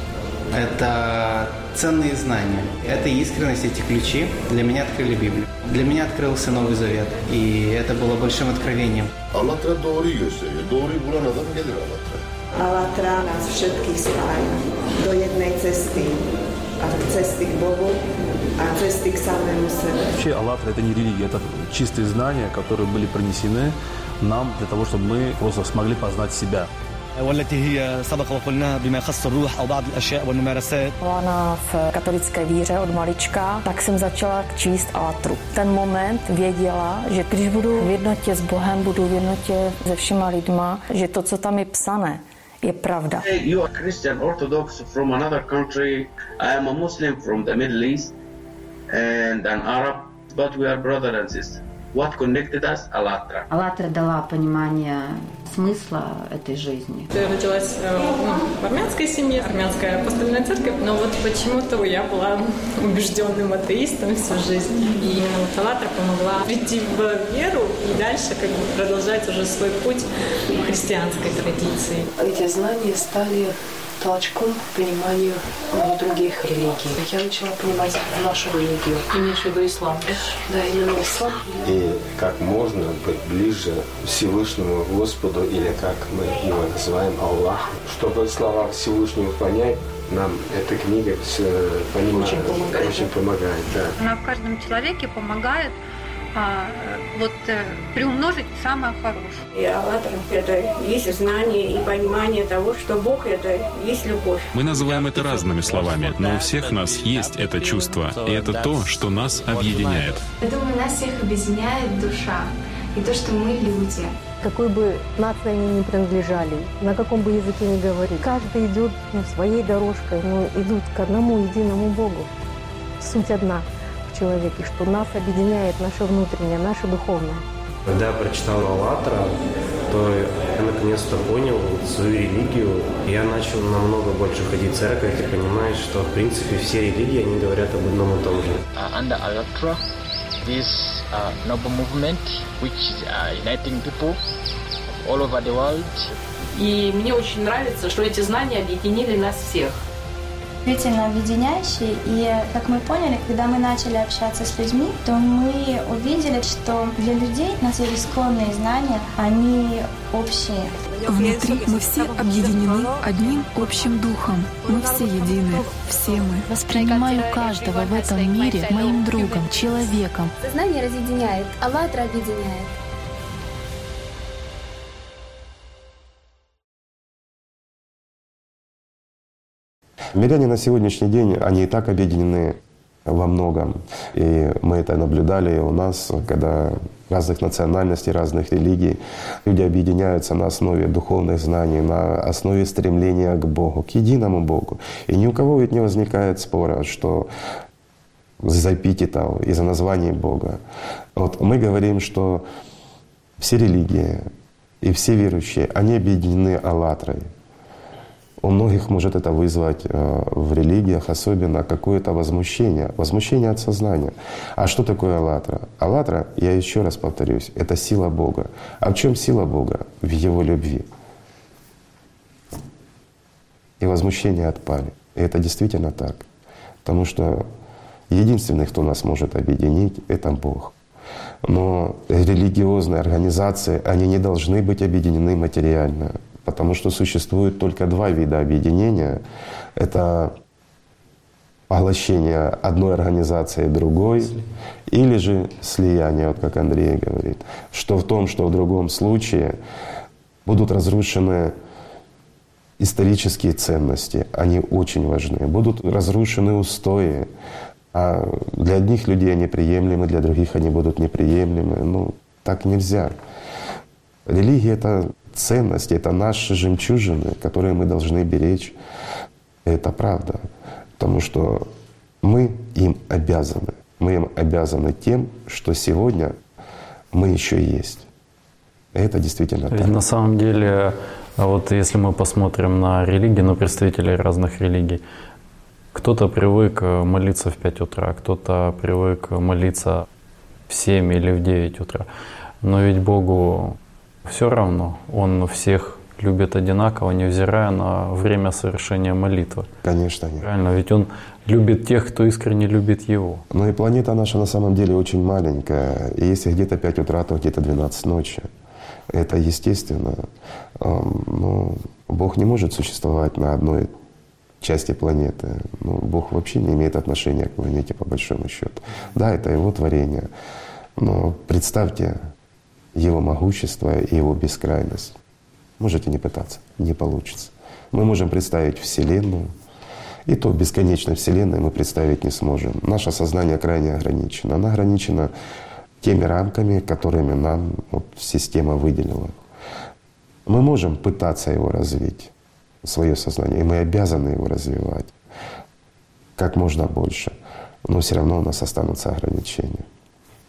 – это ценные знания. Это искренность, эти ключи для меня открыли Библию. Для меня открылся Новый Завет, и это было большим откровением. Alatra doğruyu gösteriyor. Doğruyu bulan adam gelir Alatra. Alatra nás všetkých spája do jednej cesty a cesty k Bohu atrast tik samemu sevi. Вообще «АЛЛАТРА» — это не религия, это чистые знания, которые были принесены нам для того, чтобы мы просто смогли познать себя. والتي هي سبق وقلنا بما يخص الروح او بعض الاشياء والممارسات. Ona v katolické víře od malička, tak jsem začala číst Alatru. Ten moment věděla, že když budu v jednotě s Bohem, budu v jednotě se všema lidma, že to, co tam je psané, je pravda. Hey, you are Christian Orthodox from another country. I am a Muslim from the Middle East And an Arab, but we are brother and sister. What connected us? Alatra. «АЛЛАТРА» дала понимание смысла этой жизни. Я родилась ну, в армянской семье, армянская апостольная церковь, но вот почему-то я была убежденным атеистом всю жизнь. И именно вот «АЛЛАТРА» помогла прийти в веру и дальше как бы продолжать уже свой путь в христианской традиции. Эти знания стали толчком к пониманию ну, других религий. Я начала понимать нашу религию. Имеешь в виду ислам, да? Именно ислам. И как можно быть ближе Всевышнему Господу, или как мы его называем Аллах. Чтобы слова Всевышнего понять, нам эта книга все понимает, Очень помогает, очень помогает, да. Она в каждом человеке помогает вот э, приумножить самое хорошее. И «АЛЛАТРА» — это есть знание и понимание того, что Бог — это есть любовь. Мы называем это разными словами, но у всех нас есть это чувство, и это то, что нас объединяет. Я думаю, нас всех объединяет душа и то, что мы люди. Какой бы нации они ни принадлежали, на каком бы языке ни говорили, каждый идет ну, своей дорожкой, но идут к одному единому Богу. Суть одна в человеке, что нас объединяет наше внутреннее, наше духовное. Когда я прочитал «АЛЛАТРА», то я наконец-то понял свою религию. Я начал намного больше ходить в церковь и понимаешь, что в принципе все религии, они говорят об одном и том же. uh, under Alatra, this uh, noble movement which is uh, uniting people all over the world. И мне очень нравится, что эти знания объединили нас всех. Действительно объединяющий. И, как мы поняли, когда мы начали общаться с людьми, то мы увидели, что для людей наши исконные знания, они общие. Внутри мы все объединены одним общим духом. Мы все едины, все мы. Воспринимаю каждого в этом мире моим другом, человеком. Сознание разъединяет, «АЛЛАТРА» объединяет. Миряне на сегодняшний день, они и так объединены во многом. И мы это наблюдали у нас, когда разных национальностей, разных религий. Люди объединяются на основе духовных знаний, на основе стремления к Богу, к единому Богу. И ни у кого ведь не возникает спора, что из-за эпитетов, из-за названий Бога. Вот мы говорим, что все религии и все верующие, они объединены «АЛЛАТРой». У многих может это вызвать э, в религиях особенно какое-то возмущение, возмущение от сознания. А что такое «АЛЛАТРА»? «АЛЛАТРА», я еще раз повторюсь, это сила Бога. А в чем сила Бога? В Его любви. И возмущения отпали. И это действительно так. Потому что единственный, кто нас может объединить, это Бог. Но религиозные организации, они не должны быть объединены материально. Потому что существует только два вида объединения. Это поглощение одной организации другой, или же слияние, вот как Андрей говорит. Что в том, что в другом случае будут разрушены исторические ценности, они очень важны. Будут разрушены устои, а для одних людей они приемлемы, для других они будут неприемлемы. Ну, так нельзя. Религия — это ценности, это наши жемчужины, которые мы должны беречь. Это правда. Потому что мы им обязаны. Мы им обязаны тем, что сегодня мы еще есть. Это действительно Ведь так. на самом деле, вот если мы посмотрим на религии, ну, представителей разных религий, кто-то привык э, молиться в 5 утра, кто-то привык молиться в 7 или в 9 утра. Но ведь Богу все равно, Он всех любит одинаково, невзирая на время совершения молитвы. Конечно, нет. Правильно, ведь Он любит тех, кто искренне любит Его. Но и планета наша на самом деле очень маленькая. И если где-то 5 утра, то где-то 12 ночи. Это естественно. Эм, Ну, Бог не может существовать на одной части планеты. Ну, Бог вообще не имеет отношения к планете по большому счету. Да, это Его творение. Но представьте Его могущество и Его бескрайность. Можете не пытаться, не получится. Мы можем представить Вселенную, и то бесконечной Вселенной мы представить не сможем. Наше сознание крайне ограничено. Оно ограничено теми рамками, которыми нам вот, система выделила. Мы можем пытаться его развить, свое сознание, и мы обязаны его развивать как можно больше, но все равно у нас останутся ограничения.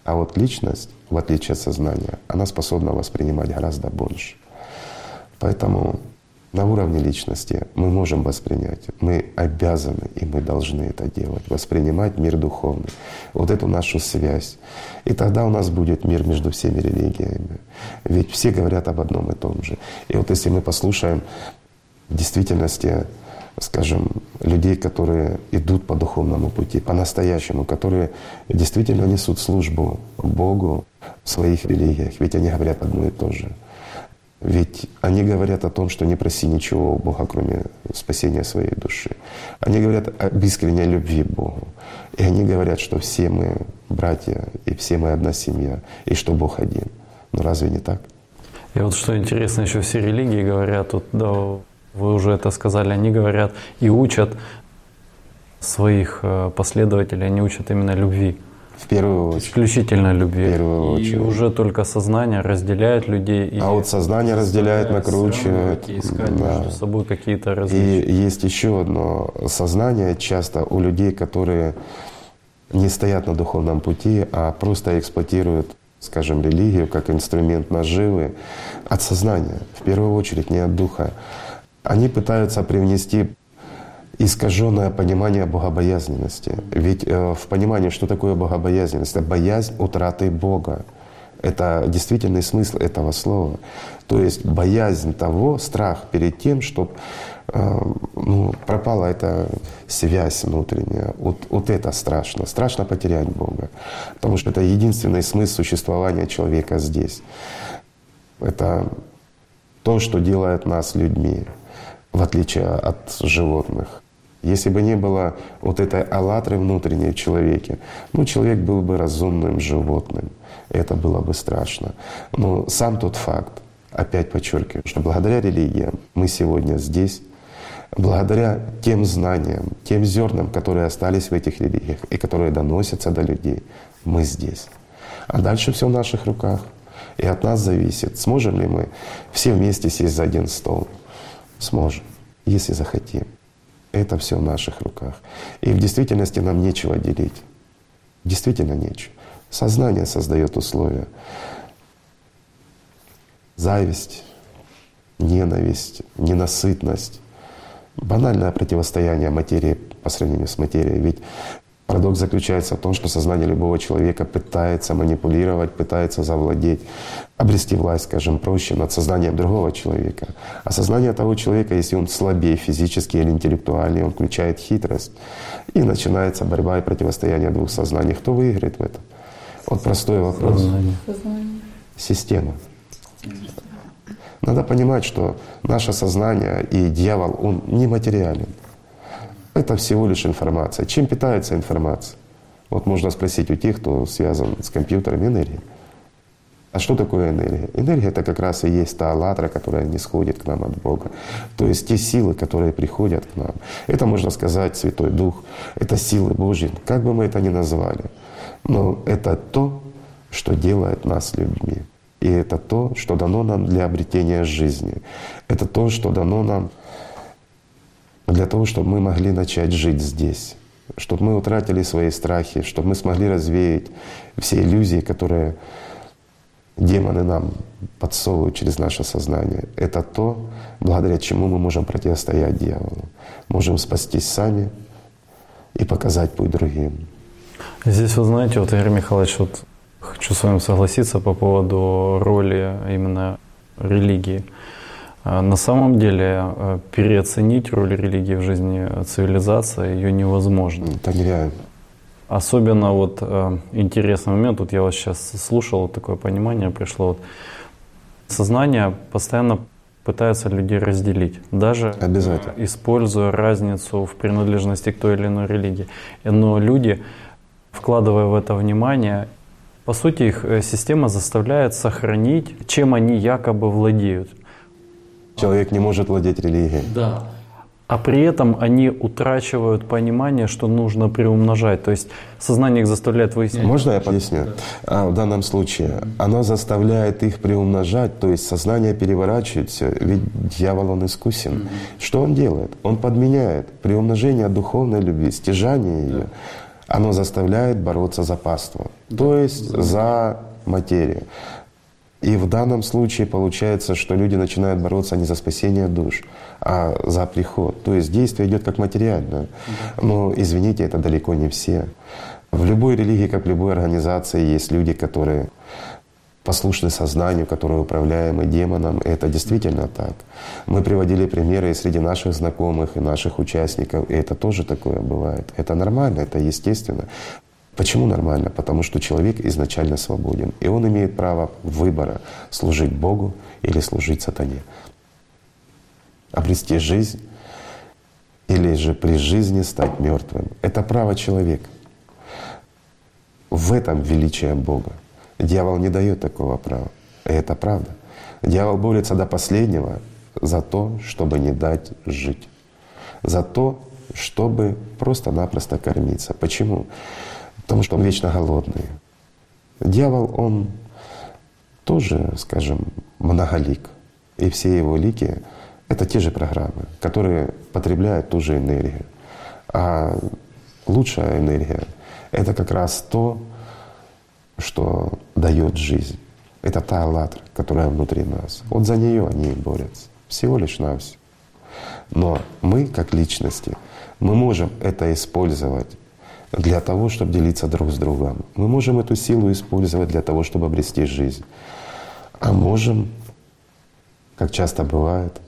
А вот личность, в отличие от сознания, она способна воспринимать гораздо больше. Поэтому на уровне личности мы можем воспринять, мы обязаны и мы должны это делать, воспринимать мир духовный, вот эту нашу связь. И тогда у нас будет мир между всеми религиями. Ведь все говорят об одном и том же. И вот если мы послушаем в действительности, скажем, людей, которые идут по духовному пути, по-настоящему, которые действительно несут службу Богу в своих религиях, ведь они говорят одно и то же — ведь они говорят о том, что не проси ничего у Бога, кроме спасения своей души. Они говорят об искренней любви к Богу. И они говорят, что все мы братья, и все мы одна семья, и что Бог один. Но разве не так? И вот что интересно, еще все религии говорят, вот, да, вы уже это сказали, они говорят и учат своих э, последователей, они учат именно любви. В первую очередь. Исключительно любви. В первую очередь. И уже только сознание разделяет людей. И а вот сознание разделяет, накручивает. Искать да. между собой какие-то различия. И есть еще одно. Сознание часто у людей, которые не стоят на духовном пути, а просто эксплуатируют скажем, религию как инструмент наживы от сознания, в первую очередь не от духа. Они пытаются привнести искаженное понимание богобоязненности. Ведь э, в понимании, что такое богобоязненность, это боязнь утраты Бога. Это действительный смысл этого слова. То есть боязнь того, страх перед тем, чтобы э, ну, пропала эта связь внутренняя. Вот, вот это страшно. Страшно потерять Бога. Потому что это единственный смысл существования человека здесь. Это то, что делает нас людьми, в отличие от животных. Если бы не было вот этой аллатры внутренней в человеке, ну, человек был бы разумным животным. Это было бы страшно. Но сам тот факт, опять подчеркиваю, что благодаря религиям мы сегодня здесь, благодаря тем знаниям, тем зернам, которые остались в этих религиях и которые доносятся до людей, мы здесь. А дальше все в наших руках. И от нас зависит, сможем ли мы все вместе сесть за один стол. Сможем, если захотим. Это все в наших руках. И в действительности нам нечего делить. Действительно нечего. Сознание создает условия. Зависть, ненависть, ненасытность. Банальное противостояние материи по сравнению с материей. Ведь Парадокс заключается в том, что сознание любого человека пытается манипулировать, пытается завладеть, обрести власть, скажем проще, над сознанием другого человека. А сознание того человека, если он слабее физически или интеллектуально, он включает хитрость. И начинается борьба и противостояние двух сознаний. Кто выиграет в этом? Вот простой вопрос. Сознание. Система. Надо понимать, что наше сознание и дьявол, он нематериален. Это всего лишь информация. Чем питается информация? Вот можно спросить у тех, кто связан с компьютером, энергия. А что такое энергия? Энергия — это как раз и есть та аллатра, которая не сходит к нам от Бога. То есть те силы, которые приходят к нам. Это, можно сказать, Святой Дух, это силы Божьи, как бы мы это ни назвали. Но это то, что делает нас людьми. И это то, что дано нам для обретения жизни. Это то, что дано нам для того, чтобы мы могли начать жить здесь, чтобы мы утратили свои страхи, чтобы мы смогли развеять все иллюзии, которые демоны нам подсовывают через наше сознание. Это то, благодаря чему мы можем противостоять дьяволу. Можем спастись сами и показать путь другим. Здесь, вы знаете, вот, Игорь Михайлович, вот хочу с вами согласиться по поводу роли именно религии. А на самом деле э, переоценить роль религии в жизни цивилизации ее невозможно. Это нереально. Особенно вот э, интересный момент, вот я вас сейчас слушал, вот такое понимание пришло. Вот, сознание постоянно пытаются людей разделить, даже Обязательно. используя разницу в принадлежности к той или иной религии. Но люди, вкладывая в это внимание, по сути, их э, система заставляет сохранить, чем они якобы владеют. Человек не может владеть религией. Да. А при этом они утрачивают понимание, что нужно приумножать. То есть сознание их заставляет выяснять. Можно я поясню? А в данном случае оно заставляет их приумножать, то есть сознание переворачивает все. Ведь дьявол, он искусен. Что он делает? Он подменяет приумножение духовной любви, стяжание ее. Оно заставляет бороться за паство, то есть за материю. И в данном случае получается, что люди начинают бороться не за спасение душ, а за приход. То есть действие идет как материальное. Но, извините, это далеко не все. В любой религии, как в любой организации, есть люди, которые послушны сознанию, которые управляемы демоном. И это действительно так. Мы приводили примеры и среди наших знакомых, и наших участников. И это тоже такое бывает. Это нормально, это естественно. Почему нормально? Потому что человек изначально свободен, и он имеет право выбора служить Богу или служить сатане. Обрести жизнь или же при жизни стать мертвым. Это право человека. В этом величие Бога. Дьявол не дает такого права. И это правда. Дьявол борется до последнего за то, чтобы не дать жить. За то, чтобы просто-напросто кормиться. Почему? Потому что он вечно голодный. Дьявол, он тоже, скажем, многолик. И все его лики — это те же программы, которые потребляют ту же энергию. А лучшая энергия — это как раз то, что дает жизнь. Это та аллатра, которая внутри нас. Вот за нее они и борются. Всего лишь навсего. Но мы, как личности, мы можем это использовать для того, чтобы делиться друг с другом. Мы можем эту силу использовать для того, чтобы обрести жизнь. А можем, как часто бывает,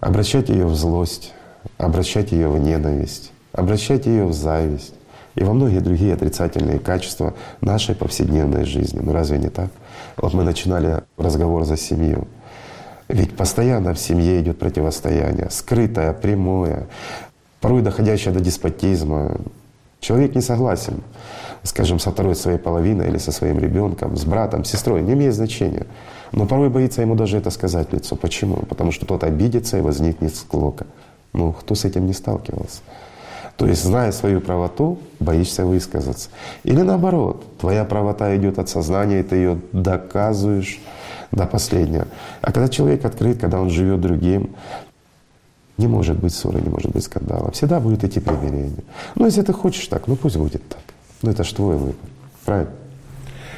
обращать ее в злость, обращать ее в ненависть, обращать ее в зависть и во многие другие отрицательные качества нашей повседневной жизни. Ну разве не так? Вот мы начинали разговор за семью. Ведь постоянно в семье идет противостояние, скрытое, прямое, порой доходящая до деспотизма. Человек не согласен, скажем, со второй своей половиной или со своим ребенком, с братом, с сестрой, не имеет значения. Но порой боится ему даже это сказать в лицо. Почему? Потому что тот обидится и возникнет склока. Ну, кто с этим не сталкивался? То есть, зная свою правоту, боишься высказаться. Или наоборот, твоя правота идет от сознания, и ты ее доказываешь до последнего. А когда человек открыт, когда он живет другим, не может быть ссоры, не может быть скандала. Всегда будет идти примирение. Ну, если ты хочешь так, ну пусть будет так. Ну, это ж твой выбор. Правильно?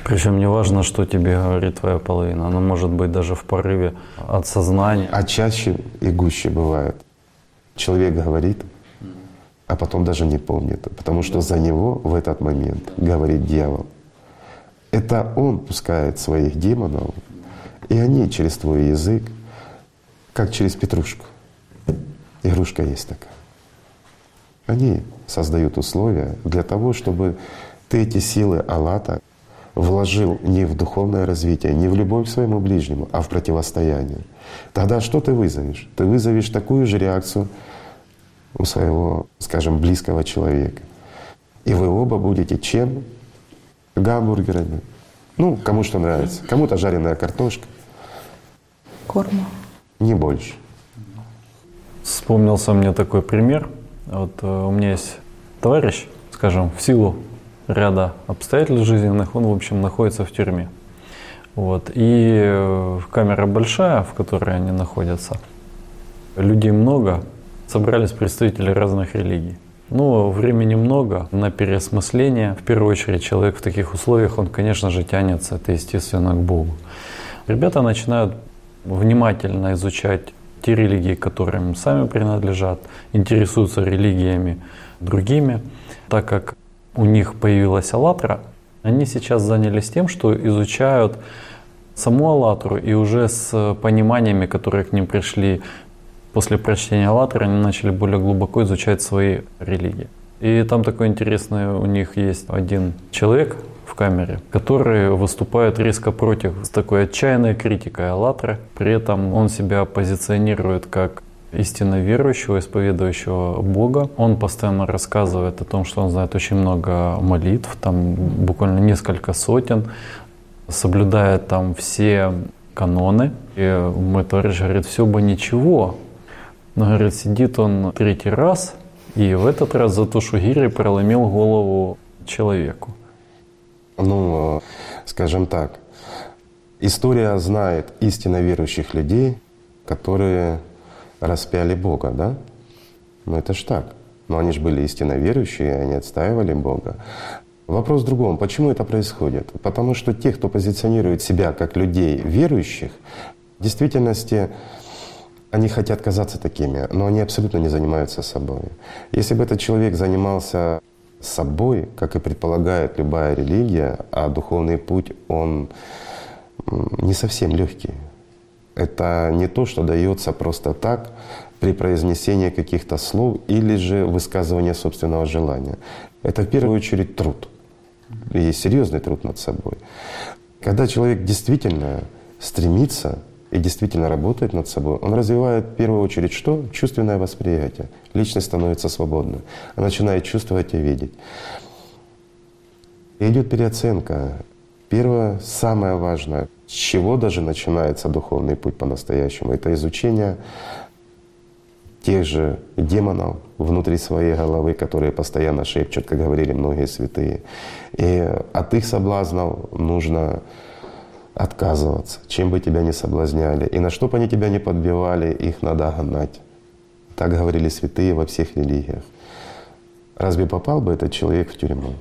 Причем не важно, что тебе говорит твоя половина. Она может быть даже в порыве от сознания. А чаще и гуще бывает. Человек говорит, а потом даже не помнит. Потому что за него в этот момент говорит дьявол. Это он пускает своих демонов, и они через твой язык, как через петрушку, Игрушка есть такая. Они создают условия для того, чтобы ты эти силы Аллата вложил не в духовное развитие, не в любовь к своему ближнему, а в противостояние. Тогда что ты вызовешь? Ты вызовешь такую же реакцию у своего, скажем, близкого человека. И вы оба будете чем? Гамбургерами. Ну, кому что нравится. Кому-то жареная картошка. Корма. Не больше. Вспомнился мне такой пример. Вот э, у меня есть товарищ, скажем, в силу ряда обстоятельств жизненных, он, в общем, находится в тюрьме. Вот. И э, камера большая, в которой они находятся. Людей много, собрались представители разных религий. Ну, времени много на переосмысление. В первую очередь, человек в таких условиях, он, конечно же, тянется, это естественно, к Богу. Ребята начинают внимательно изучать те религии, которым им сами принадлежат, интересуются религиями другими, так как у них появилась «АЛЛАТРА», они сейчас занялись тем, что изучают саму «АЛЛАТРу» и уже с пониманиями, которые к ним пришли после прочтения «АЛЛАТРы», они начали более глубоко изучать свои религии. И там такой интересный у них есть один человек, в камере, который выступает резко против с такой отчаянной критикой «АЛЛАТРА». При этом он себя позиционирует как истинно верующего, исповедующего Бога. Он постоянно рассказывает о том, что он знает очень много молитв, там буквально несколько сотен, соблюдает там все каноны. И мой товарищ говорит, все бы ничего. Но, говорит, сидит он третий раз, и в этот раз за то, что Гири проломил голову человеку. Ну, скажем так, история знает истинно верующих людей, которые распяли Бога, да? Ну это ж так. Но они же были истинно верующие, они отстаивали Бога. Вопрос в другом. Почему это происходит? Потому что те, кто позиционирует себя как людей верующих, в действительности они хотят казаться такими, но они абсолютно не занимаются собой. Если бы этот человек занимался собой, как и предполагает любая религия, а духовный путь, он не совсем легкий. Это не то, что дается просто так при произнесении каких-то слов или же высказывания собственного желания. Это в первую очередь труд. И серьезный труд над собой. Когда человек действительно стремится и действительно работает над собой, он развивает в первую очередь что? Чувственное восприятие. Личность становится свободной. Она начинает чувствовать и видеть. И идет переоценка. Первое, самое важное, с чего даже начинается духовный путь по-настоящему, это изучение тех же демонов внутри своей головы, которые постоянно шепчут, как говорили многие святые. И от их соблазнов нужно отказываться, чем бы тебя ни соблазняли. И на что бы они тебя не подбивали, их надо гнать. Так говорили святые во всех религиях. Разве попал бы этот человек в тюрьму?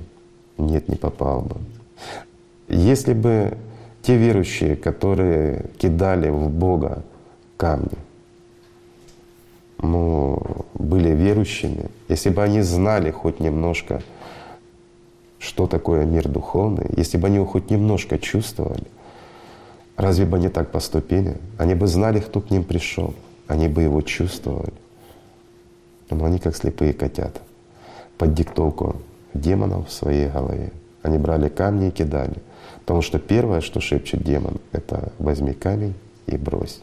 Нет, не попал бы. Если бы те верующие, которые кидали в Бога камни, ну, были верующими, если бы они знали хоть немножко, что такое мир духовный, если бы они его хоть немножко чувствовали, разве бы они так поступили? Они бы знали, кто к ним пришел, они бы его чувствовали. Но они как слепые котята под диктовку демонов в своей голове. Они брали камни и кидали. Потому что первое, что шепчет демон, это возьми камень и брось.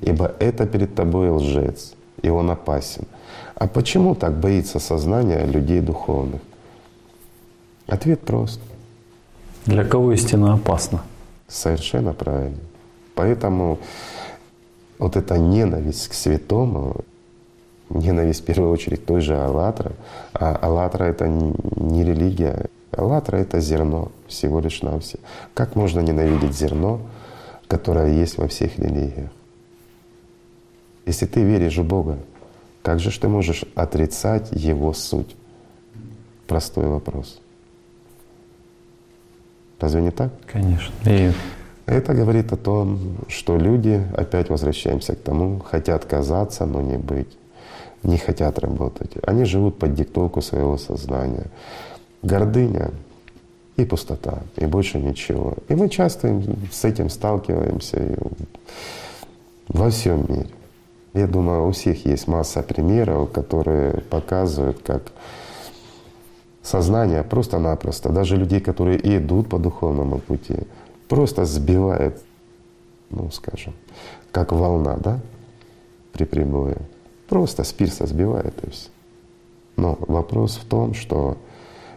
Ибо это перед тобой лжец, и он опасен. А почему так боится сознание людей духовных? Ответ прост. Для кого истина опасна? Совершенно правильно. Поэтому вот эта ненависть к святому, ненависть в первую очередь той же Аллатра, а Аллатра — это не религия, Аллатра — это зерно всего лишь навсего. Как можно ненавидеть зерно, которое есть во всех религиях? Если ты веришь в Бога, как же ты можешь отрицать Его суть? Простой вопрос. Разве не так? Конечно. И это говорит о том, что люди, опять возвращаемся к тому, хотят казаться, но не быть, не хотят работать. Они живут под диктовку своего сознания гордыня и пустота, и больше ничего. И мы часто с этим сталкиваемся во всем мире. Я думаю, у всех есть масса примеров, которые показывают, как сознание просто-напросто, даже людей, которые и идут по духовному пути, просто сбивает, ну скажем, как волна, да, при прибое. Просто с сбивает и все. Но вопрос в том, что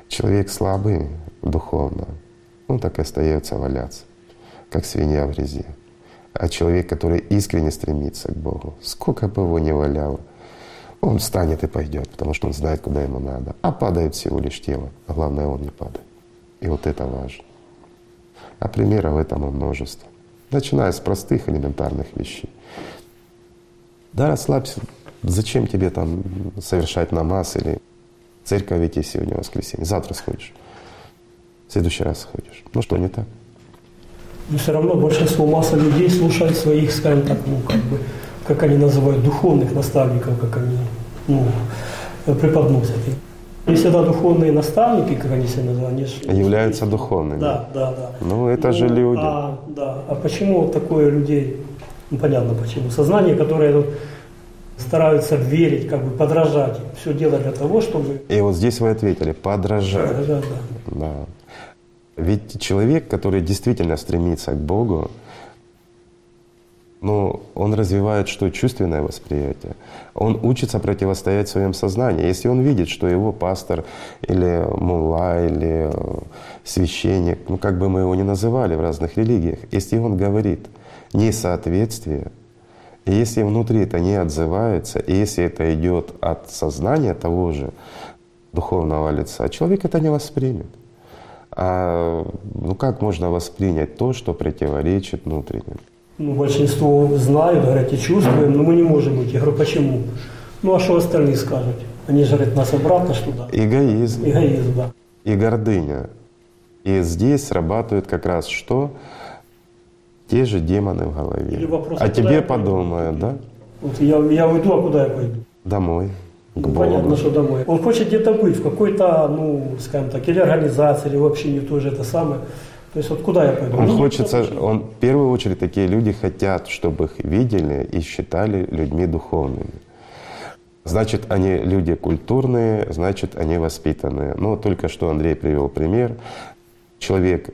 Человек слабый духовно, он так и остается валяться, как свинья в грязи. А человек, который искренне стремится к Богу, сколько бы его ни валяло, он встанет и пойдет, потому что он знает, куда ему надо. А падает всего лишь тело, а главное, он не падает. И вот это важно. А примеров этому множество. Начиная с простых элементарных вещей. Да, расслабься. Зачем тебе там совершать намаз или церковь идти сегодня воскресенье, завтра сходишь, в следующий раз сходишь. Ну что, не так? Но все равно большинство масса людей слушают своих, скажем так, ну, как бы, как они называют, духовных наставников, как они ну, преподносят. И всегда духовные наставники, как они себя называют, они же, являются духовными. Да, да, да. Ну, это ну, же люди. А, да. А почему такое людей? Ну, понятно почему. Сознание, которое ну, стараются верить, как бы подражать. Все дело для того, чтобы... И вот здесь вы ответили, подражать. Подражать, да. да. Ведь человек, который действительно стремится к Богу, но он развивает что? Чувственное восприятие. Он учится противостоять в своем сознании. Если он видит, что его пастор или мулла, или э, священник, ну как бы мы его ни называли в разных религиях, если он говорит несоответствие, и если внутри это не отзывается, и если это идет от сознания того же духовного лица, человек это не воспримет. А ну как можно воспринять то, что противоречит внутреннему? Ну, большинство знают, говорят, и чувствуем, но мы не можем идти. Я говорю, почему? Ну, а что остальные скажут? Они же говорят, нас обратно что да. Эгоизм. Эгоизм, да. И гордыня. И здесь срабатывает как раз что? Те же демоны в голове. Или вопрос, а а тебе подумают, да? Вот я, я уйду, а куда я пойду? Домой. К Ну, Богу. понятно, что домой. Он хочет где-то быть, в какой-то, ну, скажем так, или организации, или вообще не то же это самое. То есть вот куда я пойду? Он Ну, хочется, он в первую очередь такие люди хотят, чтобы их видели и считали людьми духовными. Значит, они люди культурные, значит, они воспитанные. Ну, только что Андрей привел пример. Человек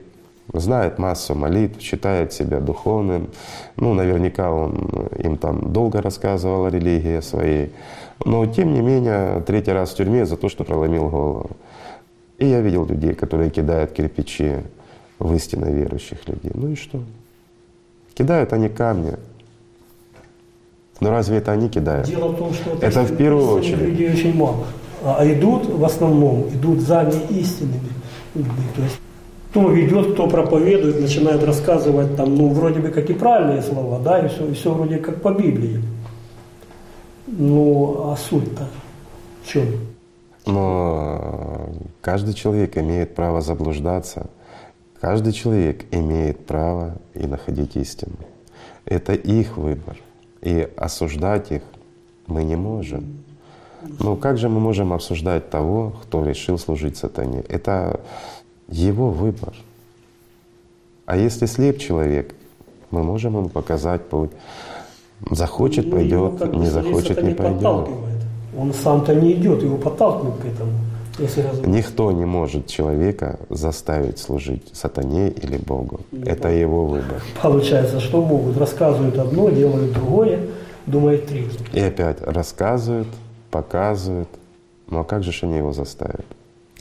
знает массу молитв, считает себя духовным. Ну, наверняка он им там долго рассказывал о религии своей. Но, тем не менее, третий раз в тюрьме за то, что проломил голову. И я видел людей, которые кидают кирпичи в истинно верующих людей. Ну и что? Кидают они камни. Но разве это они кидают? Дело в том, что Это в первую очередь. людей очень мало. А а идут в основном, идут за неистинными людьми. То есть кто ведет, кто проповедует, начинает рассказывать там, ну, вроде бы как и правильные слова, да, и все, и все вроде как по Библии. Ну, а суть-то в чем? Но каждый человек имеет право заблуждаться. Каждый человек имеет право и находить истину. Это их выбор. И осуждать их мы не можем. Ну как же мы можем осуждать того, кто решил служить сатане? Это его выбор. А если слеп человек, мы можем ему показать путь. Захочет, Ну, пойдет, бы не захочет, не пойдет. Он сам-то не идет, его подталкивают к этому. Никто не может человека заставить служить сатане или Богу. Это его выбор. Получается, что могут, рассказывают одно, делают другое, думают третье. И опять рассказывают, показывают. Ну а как же они его заставят?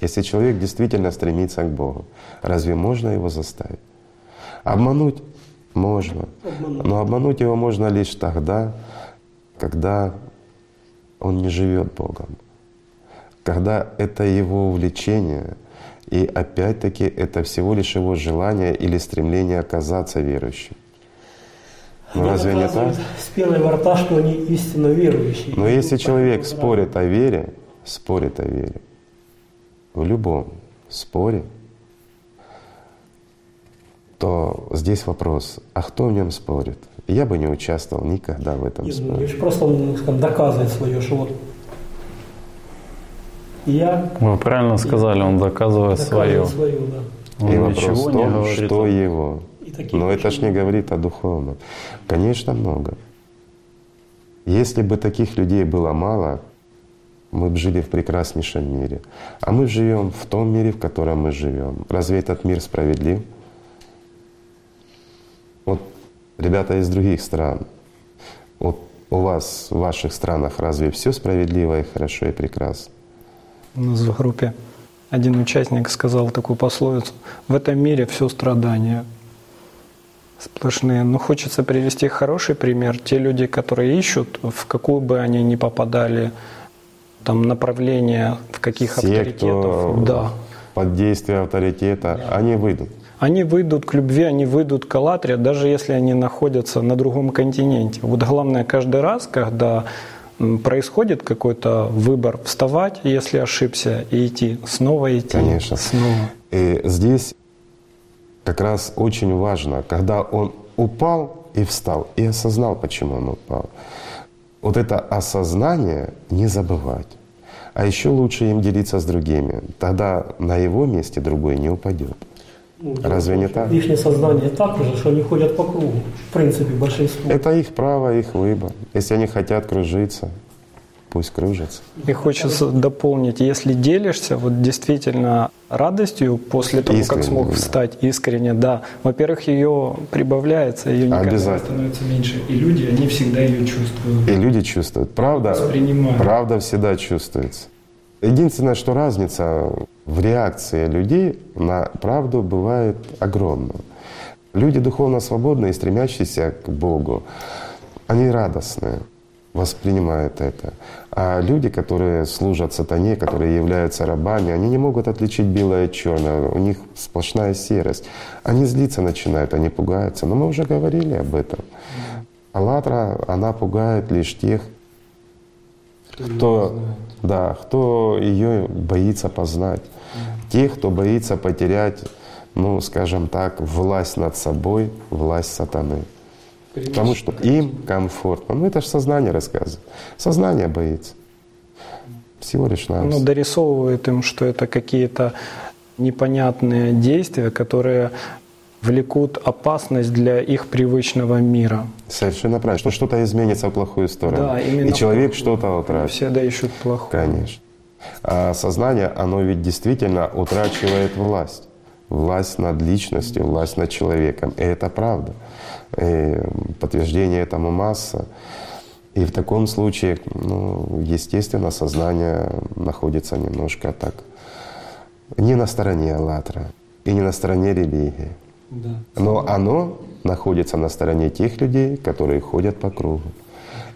Если человек действительно стремится к Богу, разве можно его заставить? Обмануть можно. Обмануть. Но обмануть его можно лишь тогда, когда он не живет Богом. Когда это его увлечение, и опять-таки это всего лишь его желание или стремление оказаться верующим. Ну Они разве не так? доказывают С пеной во рта, что они истинно верующие. Но если человек спорит о вере, спорит о вере, в любом споре, то здесь вопрос, а кто в нем спорит? Я бы не участвовал никогда в этом Нет, ну, споре. лишь просто он скажем, доказывает свое, что вот я Вы правильно сказали, он доказывает свое. свое, да. Он И вопрос в не том, говорит. что его. И таких Но это ж не говорит о духовном. Конечно, много. Если бы таких людей было мало, мы бы жили в прекраснейшем мире. А мы живем в том мире, в котором мы живем. Разве этот мир справедлив? Вот ребята из других стран, вот у вас в ваших странах разве все справедливо и хорошо и прекрасно? У нас в группе один участник сказал такую пословицу. В этом мире все страдания сплошные. Но хочется привести хороший пример. Те люди, которые ищут, в какую бы они ни попадали, там направление, в каких Все, авторитетов, да. под действием авторитета, они выйдут. Они выйдут к любви, они выйдут к Аллатре, даже если они находятся на другом континенте. Вот главное каждый раз, когда происходит какой-то выбор, вставать, если ошибся, и идти, снова идти, Конечно. снова. И здесь как раз очень важно, когда он упал и встал, и осознал, почему он упал. Вот это осознание не забывать. А еще лучше им делиться с другими. Тогда на его месте другой не упадет. Ну, Разве не так? Их сознание так уже, что они ходят по кругу. В принципе, большинство. Это их право, их выбор. Если они хотят кружиться, пусть кружится. И хочется дополнить, если делишься вот действительно радостью после того, искренне, как смог да. встать искренне, да, во-первых, ее прибавляется, ее никогда становится меньше. И люди, они всегда ее чувствуют. И люди чувствуют. Правда, правда всегда чувствуется. Единственное, что разница в реакции людей на правду бывает огромна. Люди духовно свободные стремящиеся к Богу, они радостные, воспринимают это. А люди, которые служат сатане, которые являются рабами, они не могут отличить белое от черного. У них сплошная серость. Они злиться начинают, они пугаются. Но мы уже говорили об этом. Аллатра, она пугает лишь тех, кто, да, кто ее боится познать. Тех, кто боится потерять ну, скажем так, власть над собой, власть сатаны. Потому что им комфортно. Ну, это же сознание рассказывает. Сознание боится. Всего лишь нас. Ну, дорисовывает им, что это какие-то непонятные действия, которые влекут опасность для их привычного мира. Совершенно правильно. Что что-то изменится в плохую сторону. Да, именно. И человек что-то утратит. Всегда ищут плохое. Конечно. А сознание, оно ведь действительно утрачивает власть власть над личностью, власть над человеком. И это правда. И подтверждение этому масса. И в таком случае, ну, естественно, сознание находится немножко так не на стороне Аллатра и не на стороне религии. Но оно находится на стороне тех людей, которые ходят по кругу,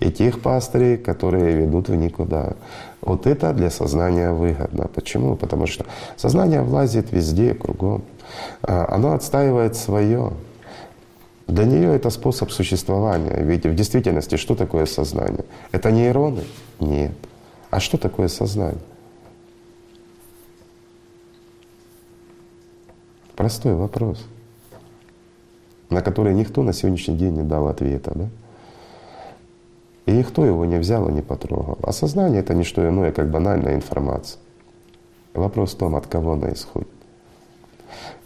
и тех пастырей, которые ведут в никуда. Вот это для сознания выгодно. Почему? Потому что сознание влазит везде, кругом. А, оно отстаивает свое. Для нее это способ существования. Ведь в действительности что такое сознание? Это нейроны? Нет. А что такое сознание? Простой вопрос, на который никто на сегодняшний день не дал ответа. Да? И никто его не взял и не потрогал. А сознание — это не что иное, как банальная информация. Вопрос в том, от кого она исходит.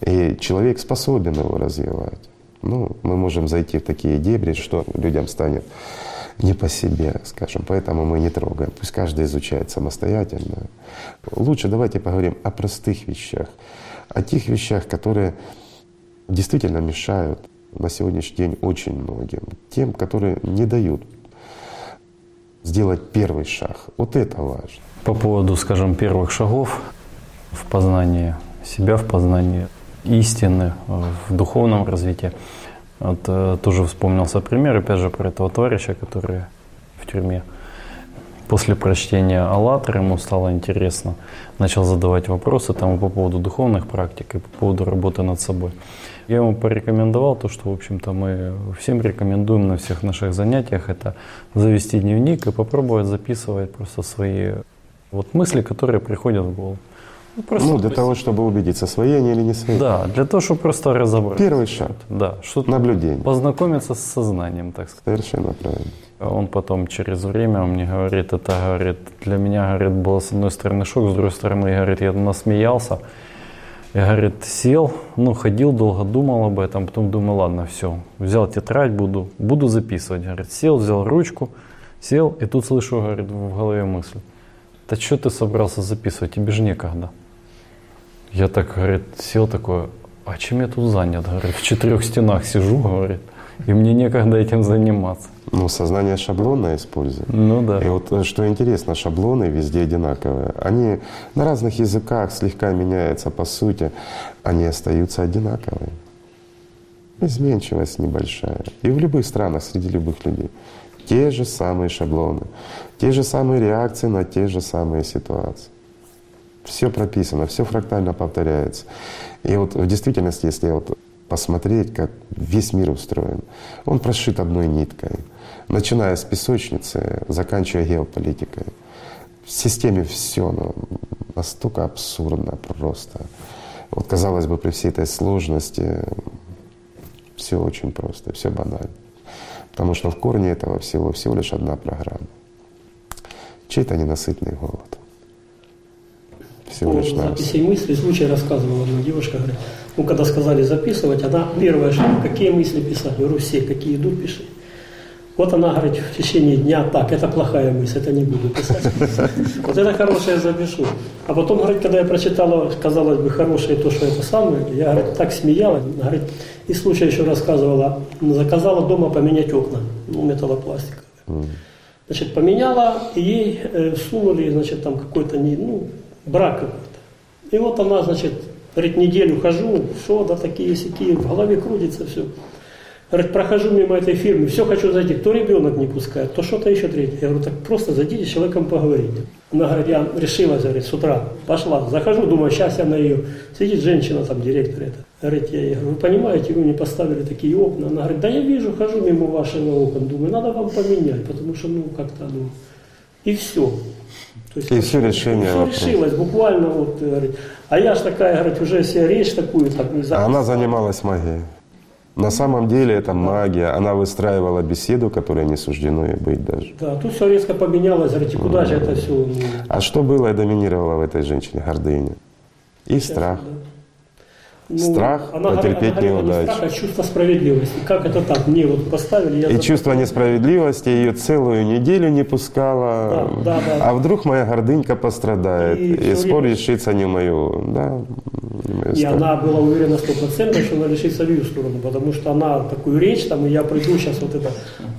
И человек способен его развивать. Ну, мы можем зайти в такие дебри, что людям станет не по себе, скажем, поэтому мы не трогаем. Пусть каждый изучает самостоятельно. Лучше давайте поговорим о простых вещах, о тех вещах, которые действительно мешают на сегодняшний день очень многим, тем, которые не дают сделать первый шаг. Вот это важно. По поводу, скажем, первых шагов в познании себя, в познании истины, в духовном развитии. Вот, э, тоже вспомнился пример, опять же, про этого товарища, который в тюрьме. После прочтения «АЛЛАТРА» ему стало интересно, начал задавать вопросы там по поводу духовных практик и по поводу работы над собой. Я ему порекомендовал то, что, в общем-то, мы всем рекомендуем на всех наших занятиях, это завести дневник и попробовать записывать просто свои вот мысли, которые приходят в голову. Ну, просто ну для того, чтобы убедиться, свои они или не свои. Да, для того, чтобы просто разобраться. Первый шаг. Да, что Наблюдение. Познакомиться с сознанием, так сказать. Совершенно правильно. Он потом через время мне говорит, это, говорит, для меня, говорит, было с одной стороны шок, с другой стороны, говорит, я насмеялся. Я, говорит, сел, ну, ходил долго, думал об этом, потом думаю, ладно, все, взял тетрадь, буду, буду записывать. Говорит, сел, взял ручку, сел, и тут слышу, говорит, в голове мысль. Да что ты собрался записывать, тебе же некогда. Я так, говорит, сел такой, а чем я тут занят? Говорит, в четырех стенах сижу, говорит, и мне некогда этим заниматься. Ну, сознание шаблона использует. Ну да. И вот э, что интересно, шаблоны везде одинаковые. Они на разных языках слегка меняются по сути, они остаются одинаковые. Изменчивость небольшая. И в любых странах, среди любых людей. Те же самые шаблоны, те же самые реакции на те же самые ситуации. Все прописано, все фрактально повторяется. И вот в действительности, если вот посмотреть, как весь мир устроен, он прошит одной ниткой начиная с песочницы, заканчивая геополитикой. В системе все ну, настолько абсурдно просто. Вот казалось бы, при всей этой сложности все очень просто, все банально. Потому что в корне этого всего всего лишь одна программа. Чей-то ненасытный голод. Всего лишь на записи мысли случай рассказывала одна девушка, говорит, ну когда сказали записывать, она первая, что какие мысли писать, говорю, все, какие идут, пиши. Вот она говорит в течение дня, так, это плохая мысль, это не буду писать. *laughs* Вот это хорошее запишу. А потом, говорит, когда я прочитала, казалось бы, хорошее то, что это самое, я, говорит, так смеялась. Говорит, и случай еще рассказывала, заказала дома поменять окна, ну, металлопластиковые. Значит, поменяла, и ей э, сунули, значит, там какой-то, не, ну, брак какой-то. И вот она, значит, говорит, неделю хожу, что, да, такие сякие, в голове крутится все. Говорит, прохожу мимо этой фирмы, все хочу зайти, то ребенок не пускает, то что-то еще третье. Я говорю, так просто зайдите с человеком поговорите. Она говорит, я решила, говорит, с утра пошла, захожу, думаю, сейчас я на ее. Сидит женщина, там, директор это. Говорит, я ей говорю, вы понимаете, вы мне поставили такие окна. Она говорит, да я вижу, хожу мимо вашего окон, думаю, надо вам поменять, потому что, ну, как-то, ну, и все. То есть, и все решение Все решилось, буквально вот, говорит. А я ж такая, говорит, уже себе речь такую, так, не А она занималась магией. На самом деле это магия. Она выстраивала беседу, которая не суждено ей быть даже. Да, тут все резко поменялось, говорите, куда же это все? А что было и доминировало в этой женщине? Гордыня. И страх. Да. Ну, страх она потерпеть она неудачу. Не страх, а чувство справедливости. Как это так? Мне вот поставили. Я и чувство несправедливости ее целую неделю не пускала. Да, да, да. А вдруг моя гордынька пострадает, и, и спор время... решится не мою. Да, и она была уверена сто процентов, что она решится в ее сторону, потому что она такую речь, там, и я приду сейчас вот это.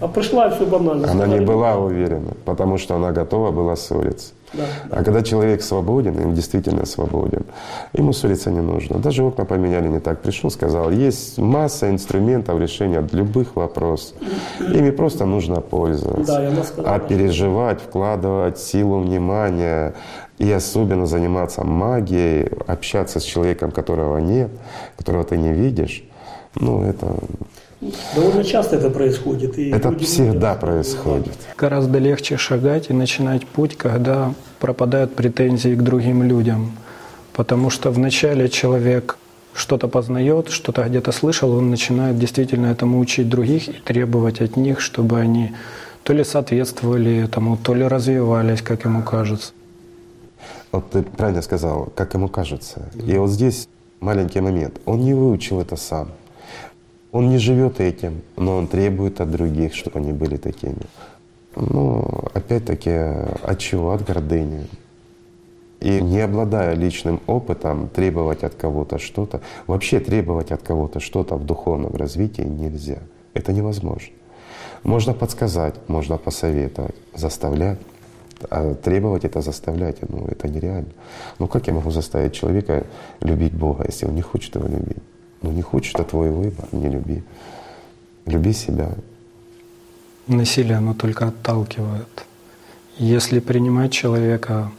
А пришла все банально. Она не была уверена, потому что она готова была ссориться. Да, А когда человек свободен, он действительно свободен, ему ссориться не нужно. Даже окна поменяли не так. Пришел, сказал, есть масса инструментов решения любых вопросов. Ими просто нужно пользоваться. Да, сказала, а переживать, вкладывать силу внимания и особенно заниматься магией, общаться с человеком, которого нет, которого ты не видишь, ну это Довольно часто это происходит. И это всегда происходит. Гораздо легче шагать и начинать путь, когда пропадают претензии к другим людям. Потому что вначале человек что-то познает, что-то где-то слышал, он начинает действительно этому учить других и требовать от них, чтобы они то ли соответствовали этому, то ли развивались, как ему кажется. Вот ты правильно сказал, как ему кажется. И вот здесь маленький момент. Он не выучил это сам. Он не живет этим, но он требует от других, чтобы они были такими. Ну, опять-таки, от чего? От гордыни. И не обладая личным опытом, требовать от кого-то что-то, вообще требовать от кого-то что-то в духовном развитии нельзя. Это невозможно. Можно подсказать, можно посоветовать, заставлять. А требовать это заставлять, ну это нереально. Ну как я могу заставить человека любить Бога, если он не хочет его любить? Ну не хочешь, это твой выбор, не люби. Люби себя. Насилие, оно только отталкивает. Если принимать человека,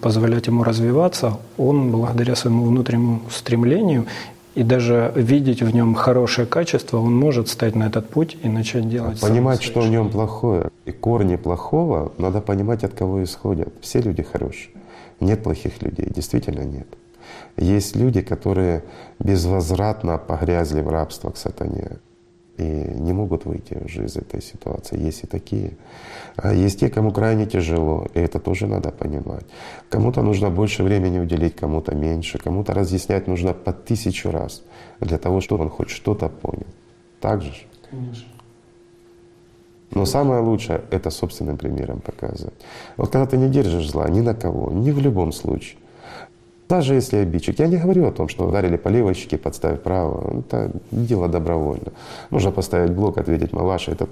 позволять ему развиваться, он благодаря своему внутреннему стремлению и даже видеть в нем хорошее качество, он может стать на этот путь и начать делать. Понимать, что в нем плохое. И корни плохого надо понимать, от кого исходят. Все люди хорошие. Нет плохих людей, действительно нет. Есть люди, которые безвозвратно погрязли в рабство к сатане и не могут выйти уже из этой ситуации. Есть и такие. А есть те, кому крайне тяжело, и это тоже надо понимать. Кому-то нужно больше времени уделить, кому-то меньше, кому-то разъяснять нужно по тысячу раз для того, чтобы он хоть что-то понял. Так же? Конечно. Но самое лучшее — это собственным примером показывать. Вот когда ты не держишь зла ни на кого, ни в любом случае, даже если обидчик. Я не говорю о том, что ударили по левой щеке, подставив право. Это дело добровольно. Можно поставить блок, ответить Малаша. Это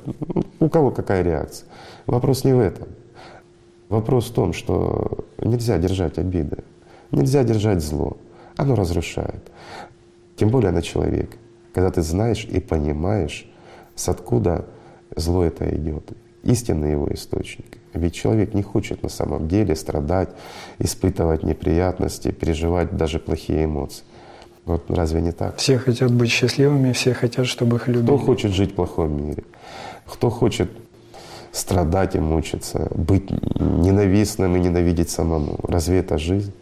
у кого какая реакция. Вопрос не в этом. Вопрос в том, что нельзя держать обиды. Нельзя держать зло. Оно разрушает. Тем более на человека. Когда ты знаешь и понимаешь, с откуда зло это идет. Истинный его источник. Ведь человек не хочет на самом деле страдать, испытывать неприятности, переживать даже плохие эмоции. Вот разве не так? Все хотят быть счастливыми, все хотят, чтобы их любили. Кто хочет жить в плохом мире? Кто хочет страдать и мучиться, быть ненавистным и ненавидеть самому? Разве это жизнь?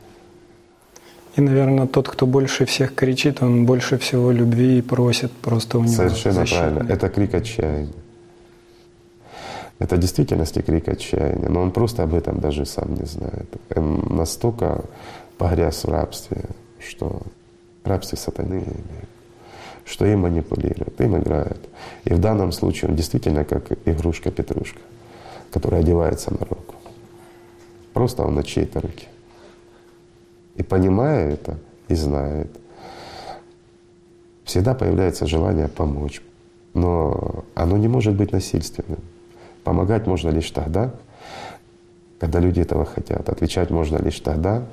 И, наверное, тот, кто больше всех кричит, он больше всего любви и просит просто у него Совершенно защиты. правильно. Это крик отчаяния. Это действительности крик отчаяния, но он просто об этом даже сам не знает. Он настолько погряз в рабстве, что в рабстве сатаны. что им манипулируют, им играют. И в данном случае он действительно как игрушка-петрушка, которая одевается на руку. Просто он на чьей-то руке. И понимая это, и знает, всегда появляется желание помочь. Но оно не может быть насильственным. Помогать можно лишь тогда, когда люди этого хотят. Отвечать можно лишь тогда,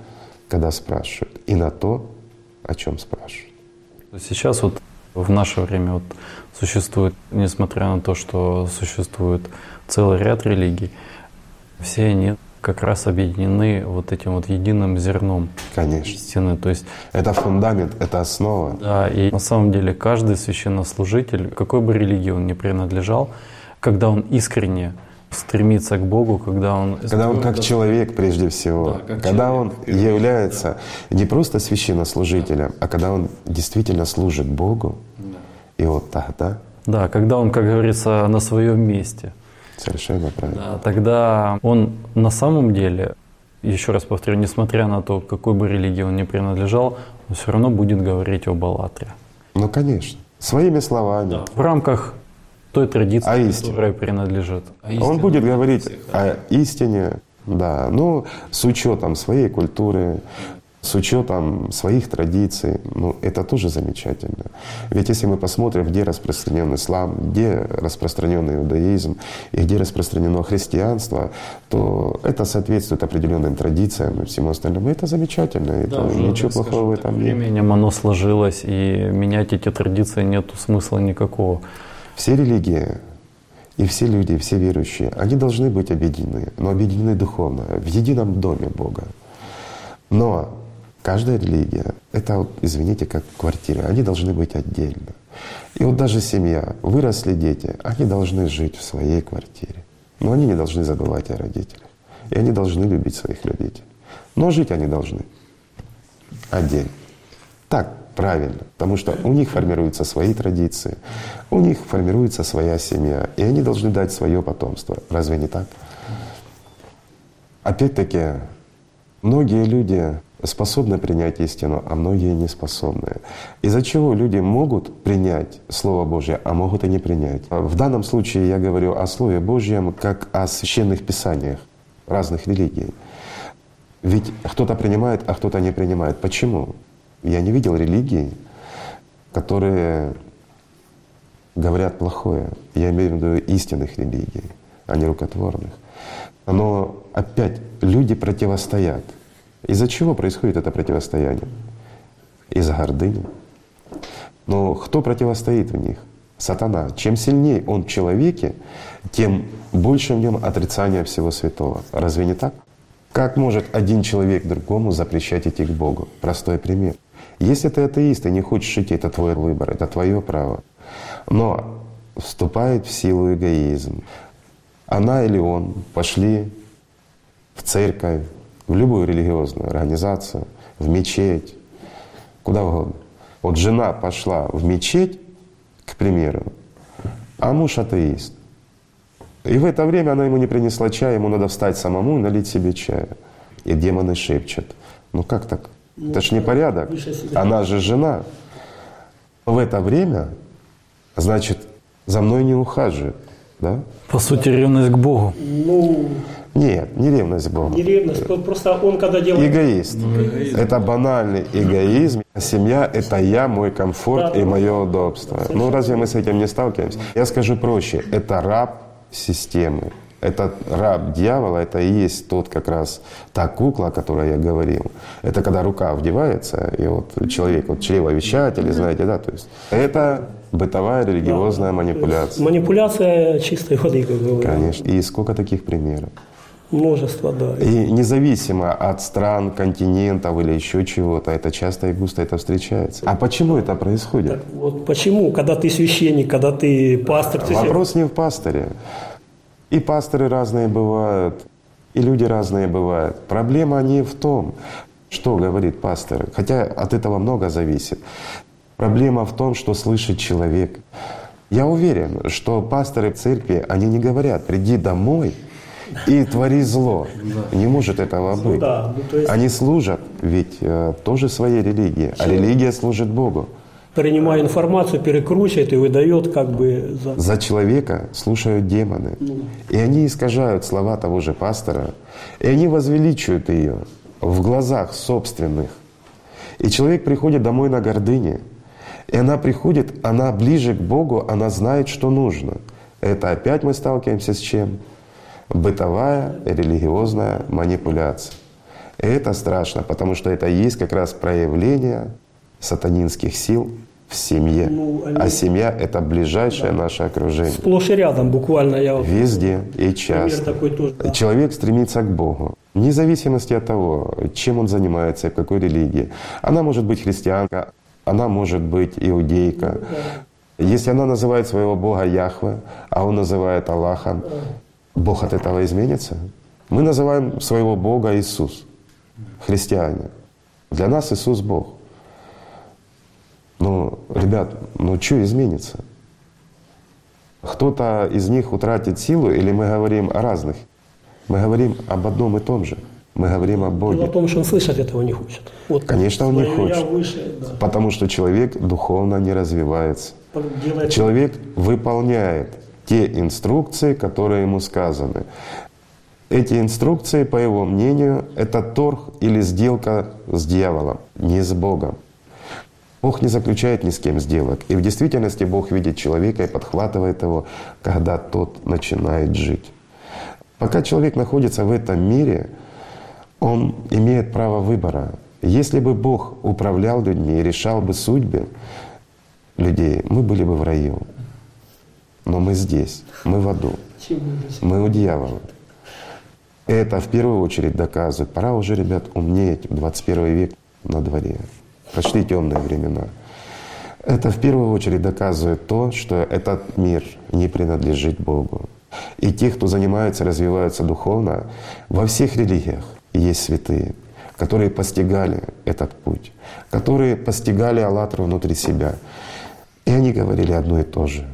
когда спрашивают. И на то, о чем спрашивают. Сейчас вот в наше время вот существует, несмотря на то, что существует целый ряд религий, все они как раз объединены вот этим вот единым зерном Конечно. истины. То есть это фундамент, это основа. Да, и на самом деле каждый священнослужитель, какой бы религии он ни принадлежал, когда он искренне стремится к Богу, когда он... Когда он как человек прежде всего, да, когда человек, он является да. не просто священнослужителем, а когда он действительно служит Богу, да. и вот тогда... Да, когда он, как говорится, на своем месте. Совершенно правильно. Да, тогда он на самом деле, еще раз повторю, несмотря на то, какой бы религии он ни принадлежал, он все равно будет говорить об Аллатре. Ну, конечно. Своими словами. Да. В рамках той традиции, а которая принадлежит. А Он будет говорить о истине, да, но с учетом своей культуры, с учетом своих традиций, ну, это тоже замечательно. Ведь если мы посмотрим, где распространен ислам, где распространен иудаизм и где распространено христианство, то это соответствует определенным традициям и всему остальному. И это замечательно, это да, ничего плохого в этом нет. Временем оно сложилось, и менять эти традиции нет смысла никакого. Все религии и все люди, все верующие, они должны быть объединены, но объединены духовно, в едином доме Бога. Но каждая религия — это, извините, как квартира, они должны быть отдельно. И вот даже семья, выросли дети, они должны жить в своей квартире. Но они не должны забывать о родителях. И они должны любить своих родителей. Но жить они должны отдельно. Так, правильно, потому что у них формируются свои традиции, у них формируется своя семья, и они должны дать свое потомство. Разве не так? Опять-таки, многие люди способны принять истину, а многие не способны. Из-за чего люди могут принять Слово Божье, а могут и не принять. В данном случае я говорю о Слове Божьем как о священных писаниях разных религий. Ведь кто-то принимает, а кто-то не принимает. Почему? Я не видел религий, которые говорят плохое. Я имею в виду истинных религий, а не рукотворных. Но опять люди противостоят. Из-за чего происходит это противостояние? Из-за гордыни. Но кто противостоит в них? Сатана. Чем сильнее он в человеке, тем больше в нем отрицания всего святого. Разве не так? Как может один человек другому запрещать идти к Богу? Простой пример. Если ты атеист и не хочешь идти, это твой выбор, это твое право. Но вступает в силу эгоизм. Она или он пошли в церковь, в любую религиозную организацию, в мечеть, куда угодно. Вот жена пошла в мечеть, к примеру, а муж атеист. И в это время она ему не принесла чая, ему надо встать самому и налить себе чая. И демоны шепчут. Ну как так? Ну, это ж не порядок. Она же жена. В это время, значит, за мной не ухаживает. Да? По сути, ревность к Богу. Ну, нет, не ревность к Богу. Не ревность, просто он когда делает... Эгоист. Ну, эгоизм. Это банальный эгоизм. Семья — это я, мой комфорт да, и мое удобство. Ну разве мы с этим не сталкиваемся? Я скажу проще. Это раб системы. Этот раб дьявола, это и есть тот как раз та кукла, о которой я говорил. Это когда рука вдевается, и вот человек, вот чревовещатель, знаете, да, то есть это бытовая религиозная да, манипуляция. Манипуляция чистой воды, как говорят. Конечно. И сколько таких примеров? Множество, да. И независимо от стран, континентов или еще чего-то, это часто и густо это встречается. А почему это происходит? Так вот почему, когда ты священник, когда ты пастор? Ты Вопрос не в пасторе. И пасторы разные бывают, и люди разные бывают. Проблема не в том, что говорит пастор, хотя от этого много зависит. Проблема в том, что слышит человек. Я уверен, что пасторы церкви, они не говорят, приди домой и твори зло. Не может этого быть. Ну, да, ну, есть... Они служат ведь э, тоже своей религии, а религия служит Богу. Принимая информацию, перекручивает и выдает как бы за... За человека слушают демоны. Ну. И они искажают слова того же пастора, и они возвеличивают ее в глазах собственных. И человек приходит домой на гордыне, и она приходит, она ближе к Богу, она знает, что нужно. Это опять мы сталкиваемся с чем? Бытовая религиозная манипуляция. И это страшно, потому что это есть как раз проявление сатанинских сил в семье. Ну, они- А семья — это ближайшее наше окружение. Сплошь и рядом буквально я Везде и часто. такой тоже. да. Человек стремится к Богу. Вне зависимости от того, чем он занимается, в какой религии. Она может быть христианка, она может быть иудейка. Если она называет своего Бога Яхве, а он называет Аллахом, Бог от этого изменится? Мы называем своего Бога Иисус, христиане. Для нас Иисус Бог. Ну, ребят, ну что изменится? Кто-то из них утратит силу, или мы говорим о разных? Мы говорим об одном и том же. Мы говорим о Дело в Боге. том, что он слышать этого не хочет. Вот Конечно, он не хочет. выше, да. Потому что человек духовно не развивается. Делает Человек выполняет те инструкции, которые ему сказаны. Эти инструкции, по его мнению, это торг или сделка с дьяволом, не с Богом. Бог не заключает ни с кем сделок. И в действительности Бог видит человека и подхватывает его, когда тот начинает жить. Пока человек находится в этом мире, он имеет право выбора. Если бы Бог управлял людьми и решал бы судьбы людей, мы были бы в раю. Но мы здесь, мы в аду, мы у дьявола. Это в первую очередь доказывает. Пора уже, ребят, умнеть. 21 век на дворе. Пошли темные времена. Это в первую очередь доказывает то, что этот мир не принадлежит Богу. И те, кто занимается, развиваются духовно, во всех религиях есть святые, которые постигали этот путь, которые постигали Аллатру внутри себя. И они говорили одно и то же.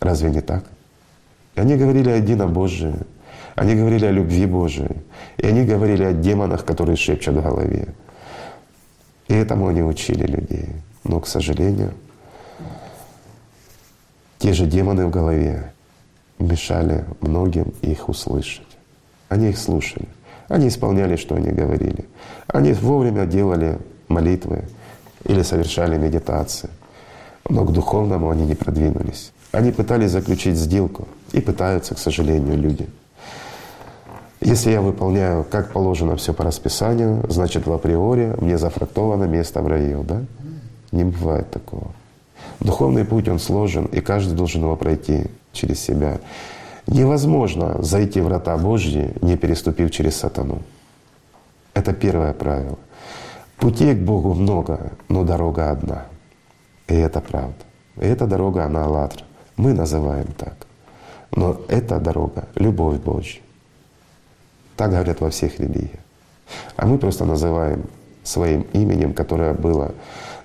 Разве не так? Они говорили о единобожии, они говорили о любви Божией, и они говорили о демонах, которые шепчут в голове. И этому они учили людей. Но, к сожалению, те же демоны в голове мешали многим их услышать. Они их слушали. Они исполняли, что они говорили. Они вовремя делали молитвы или совершали медитации. Но к духовному они не продвинулись. Они пытались заключить сделку и пытаются, к сожалению, люди. Если я выполняю, как положено, все по расписанию, значит, в априори мне зафрактовано место в раю, да? Не бывает такого. Духовный путь, он сложен, и каждый должен его пройти через себя. Невозможно зайти в врата Божьи, не переступив через сатану. Это первое правило. Путей к Богу много, но дорога одна. И это правда. И эта дорога, она «АЛЛАТРА». Мы называем так. Но эта дорога — любовь Божья. Так говорят во всех религиях. А мы просто называем своим именем, которое было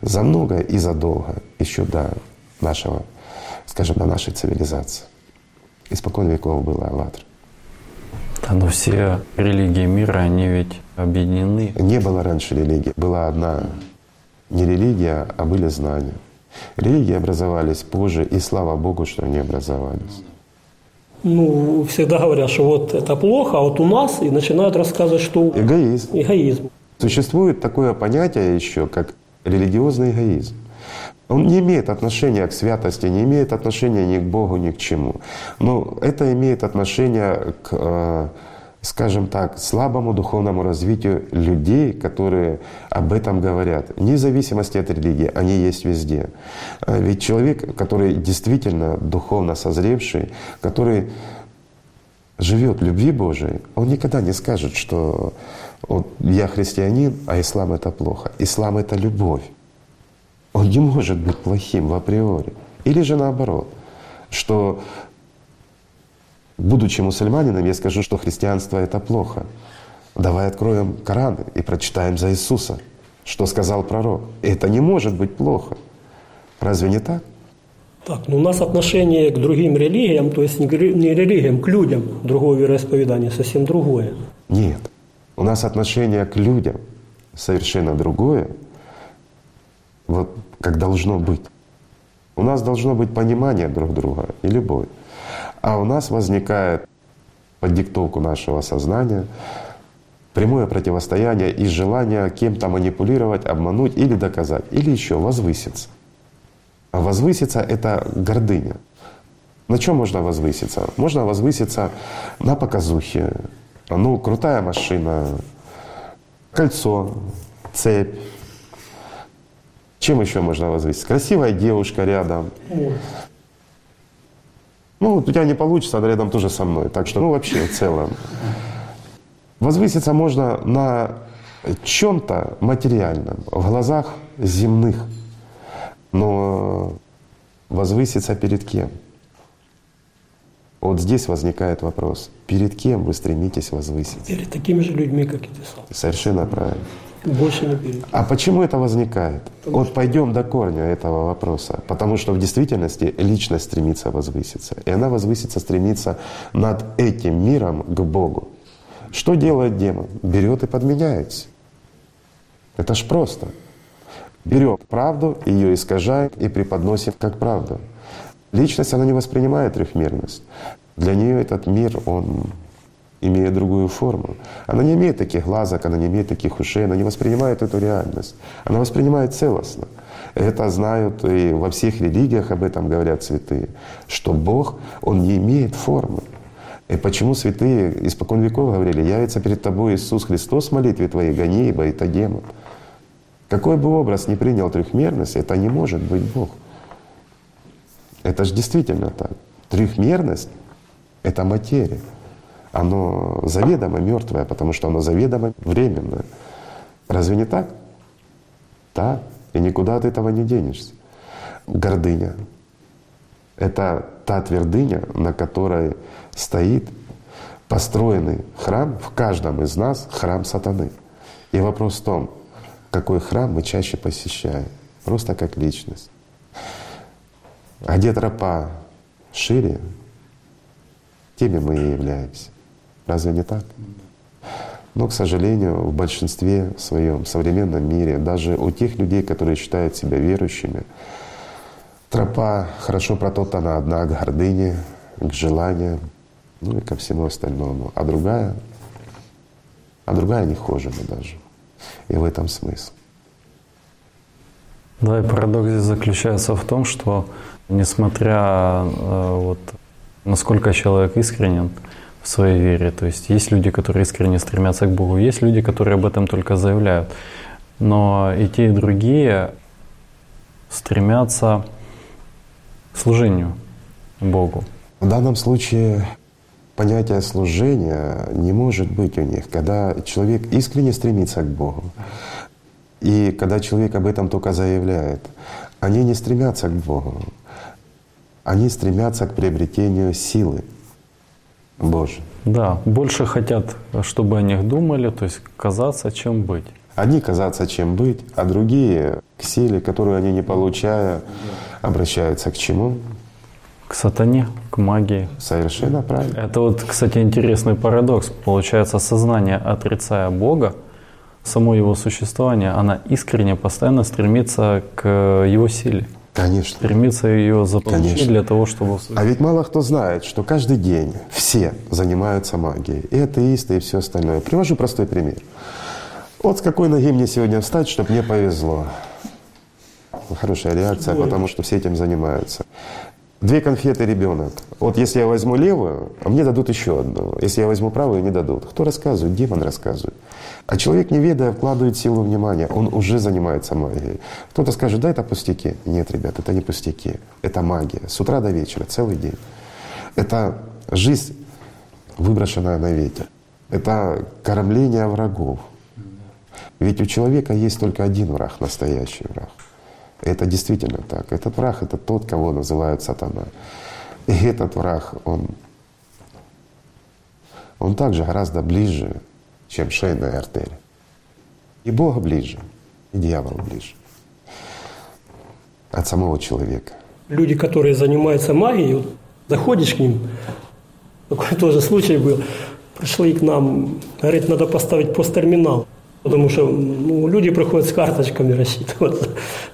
за много и задолго, еще до нашего, скажем, до нашей цивилизации. Испокон веков было «АЛЛАТРА». Да, но все религии мира, они ведь объединены. Не было раньше религии. Была одна не религия, а были знания. Религии образовались позже, и слава Богу, что они образовались. Ну, всегда говорят, что вот это плохо, а вот у нас, и начинают рассказывать, что Эгоизм. эгоизм. Существует такое понятие еще, как религиозный эгоизм. Он не имеет отношения к святости, не имеет отношения ни к Богу, ни к чему. Но это имеет отношение к, э, скажем так, слабому духовному развитию людей, которые об этом говорят. Вне зависимости от религии, они есть везде. Э, Ведь человек, который действительно духовно созревший, который живет любви Божией, он никогда не скажет, что вот я христианин, а ислам это плохо. Ислам это любовь. Он не может быть плохим в априори. Или же наоборот, что будучи мусульманином, я скажу, что христианство это плохо. Давай откроем Коран и прочитаем за Иисуса, что сказал пророк. Это не может быть плохо. Разве не так? Так, ну у нас отношение к другим религиям, то есть не религиям, к людям другого вероисповедания, совсем другое. Нет. У нас отношение к людям совершенно другое. Вот как должно быть. У нас должно быть понимание друг друга и любовь. А у нас возникает под диктовку нашего сознания прямое противостояние и желание кем-то манипулировать, обмануть или доказать, или еще возвыситься. А возвыситься — это гордыня. На чем можно возвыситься? Можно возвыситься на показухе. Ну, крутая машина, кольцо, цепь. Чем еще можно возвыситься? Красивая девушка рядом. Ну, у тебя не получится, она рядом тоже со мной. Так что, ну, вообще, в целом. Возвыситься можно на чем-то материальном, в глазах земных. Но возвыситься перед кем? Вот здесь возникает вопрос. Перед кем вы стремитесь возвыситься? Перед такими же людьми, как и ты сам. Совершенно правильно. Больше не перед. А почему это возникает? Потому вот пойдем до корня этого вопроса. Потому что в действительности личность стремится возвыситься. И она возвыситься стремится над этим миром к Богу. Что делает демон? Берет и подменяется. Это ж просто. Берет правду, ее искажает и преподносит как правду. Личность, она не воспринимает трехмерность. Для нее этот мир, он имеет другую форму. Она не имеет таких глазок, она не имеет таких ушей, она не воспринимает эту реальность. Она воспринимает целостно. Это знают и во всех религиях об этом говорят святые, что Бог, Он не имеет формы. И почему святые испокон веков говорили, явится перед тобой Иисус Христос в молитве твоей, гони, ибо это демон. Какой бы образ ни принял трехмерность, это не может быть Бог. Это же действительно так. Трехмерность — это материя. Оно заведомо мертвое, потому что оно заведомо временное. Разве не так? Да. И никуда от этого не денешься. Гордыня — это та твердыня, на которой стоит построенный храм, в каждом из нас храм сатаны. И вопрос в том, какой храм мы чаще посещаем, просто как личность. А где тропа шире, теми мы и являемся. Разве не так? Но, к сожалению, в большинстве своем, современном мире, даже у тех людей, которые считают себя верующими, тропа хорошо протоптана одна к гордыне, к желанию, ну и ко всему остальному. А другая, а другая не хуже даже. И в этом смысл. Да, и парадокс здесь заключается в том, что несмотря э, вот, насколько человек искренен в своей вере, то есть есть люди, которые искренне стремятся к Богу, есть люди, которые об этом только заявляют, но и те, и другие стремятся к служению Богу. В данном случае понятие служения не может быть у них, когда человек искренне стремится к Богу. И когда человек об этом только заявляет, они не стремятся к Богу они стремятся к приобретению силы Божьей. Да, больше хотят, чтобы о них думали, то есть казаться, чем быть. Одни казаться, чем быть, а другие к силе, которую они не получая, обращаются к чему? К сатане, к магии. Совершенно правильно. Это вот, кстати, интересный парадокс. Получается, сознание, отрицая Бога, само его существование, она искренне, постоянно стремится к его силе. Конечно. Стремиться ее заполучить Конечно. для того, чтобы... А ведь мало кто знает, что каждый день все занимаются магией. И атеисты, и все остальное. Привожу простой пример. Вот с какой ноги мне сегодня встать, чтобы мне повезло. Хорошая реакция, потому что все этим занимаются. Две конфеты ребенок. Вот если я возьму левую, а мне дадут еще одну. Если я возьму правую, не дадут. Кто рассказывает? Демон рассказывает. А человек, не ведая, вкладывает силу внимания. Он уже занимается магией. Кто-то скажет, да, это пустяки. Нет, ребят, это не пустяки. Это магия. С утра до вечера, целый день. Это жизнь, выброшенная на ветер. Это кормление врагов. Ведь у человека есть только один враг, настоящий враг. Это действительно так. Этот враг — это тот, кого называют сатана. И этот враг, он, он также гораздо ближе, чем шейная артерия. И Бог ближе, и дьявол ближе от самого человека. Люди, которые занимаются магией, вот, заходишь к ним, такой тоже случай был, пришли к нам, говорит, надо поставить посттерминал. Потому что ну, люди приходят с карточками рассчитываться.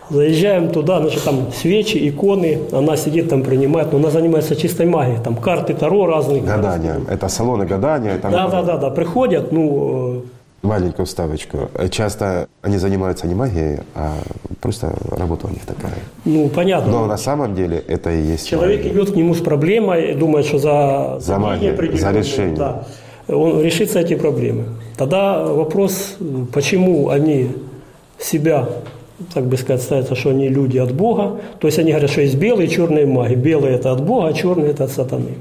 Заезжаем туда, значит, там свечи, иконы, она сидит там, принимает, но она занимается чистой магией, там карты Таро разные. Гадания. Это салоны гадания. Там да, да, да, да, приходят, ну... Маленькую вставочку. Часто они занимаются не магией, а просто работа у них такая. Ну, понятно. Но на самом деле это и есть Человек магия. идет к нему с проблемой, думает, что за, за магию, за решение. Да, он решится эти проблемы. Тогда вопрос, почему они себя, так бы сказать, ставятся, что они люди от Бога. То есть они говорят, что есть белые и черные маги. Белые это от Бога, а черные это от сатаны.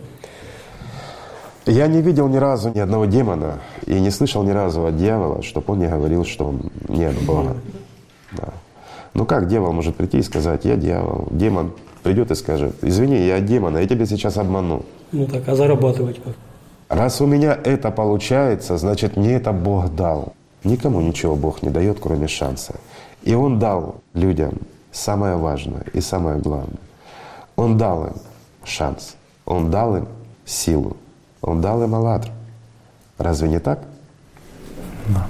Я не видел ни разу ни одного демона и не слышал ни разу от дьявола, чтобы он не говорил, что он не от Бога. Да. Ну как дьявол может прийти и сказать, я дьявол? Демон придет и скажет, извини, я демон, я тебя сейчас обману. Ну так, а зарабатывать как? Раз у меня это получается, значит мне это Бог дал. Никому ничего Бог не дает, кроме шанса. И Он дал людям самое важное и самое главное. Он дал им шанс, Он дал им силу, Он дал им «АЛЛАТРА». Разве не так? Да.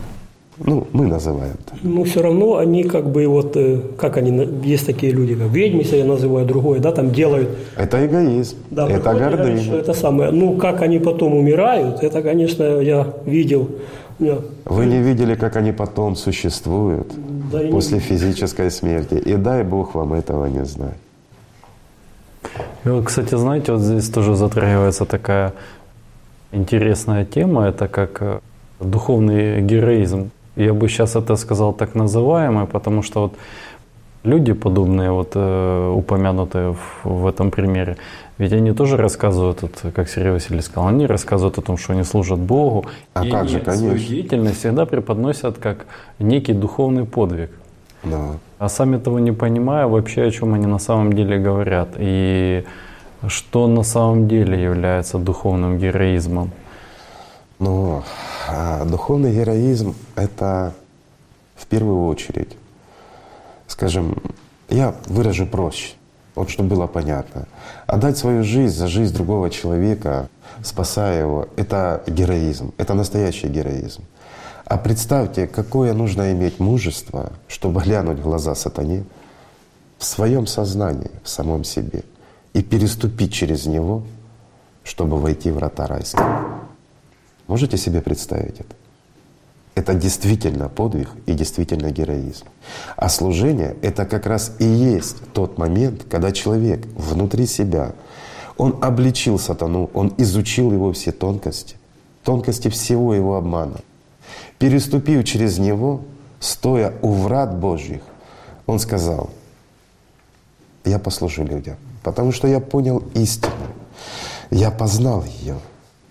Ну, мы называем так. Ну, все равно они как бы вот, э, как они, есть такие люди, как ведьмы, если я называю другое, да, там делают. Это эгоизм, да, это гордыня. Говорят, что это самое. Ну, как они потом умирают, это, конечно, я видел. Я... Вы не видели, как они потом существуют да, после не... физической смерти. И дай Бог вам этого не знать. И вот, кстати, знаете, вот здесь тоже затрагивается такая интересная тема, это как э, духовный героизм. Я бы сейчас это сказал так называемый, потому что вот люди подобные, вот э, упомянутые в, в этом примере, ведь они тоже рассказывают, вот, как Сергей Васильевич сказал, они рассказывают о том, что они служат Богу, а и как же, свою конечно. деятельность всегда преподносят как некий духовный подвиг. Да. А сами того не понимая вообще, о чем они на самом деле говорят, и что на самом деле является духовным героизмом. Ну, а духовный героизм — это в первую очередь, скажем, я выражу проще, вот чтобы было понятно. Отдать свою жизнь за жизнь другого человека, спасая его, это героизм, это настоящий героизм. А представьте, какое нужно иметь мужество, чтобы глянуть в глаза сатане в своем сознании, в самом себе, и переступить через него, чтобы войти в врата райские. Можете себе представить это? Это действительно подвиг и действительно героизм. А служение — это как раз и есть тот момент, когда человек внутри себя, он обличил сатану, он изучил его все тонкости, тонкости всего его обмана. Переступив через него, стоя у врат Божьих, он сказал, я послужу людям, потому что я понял истину, я познал ее,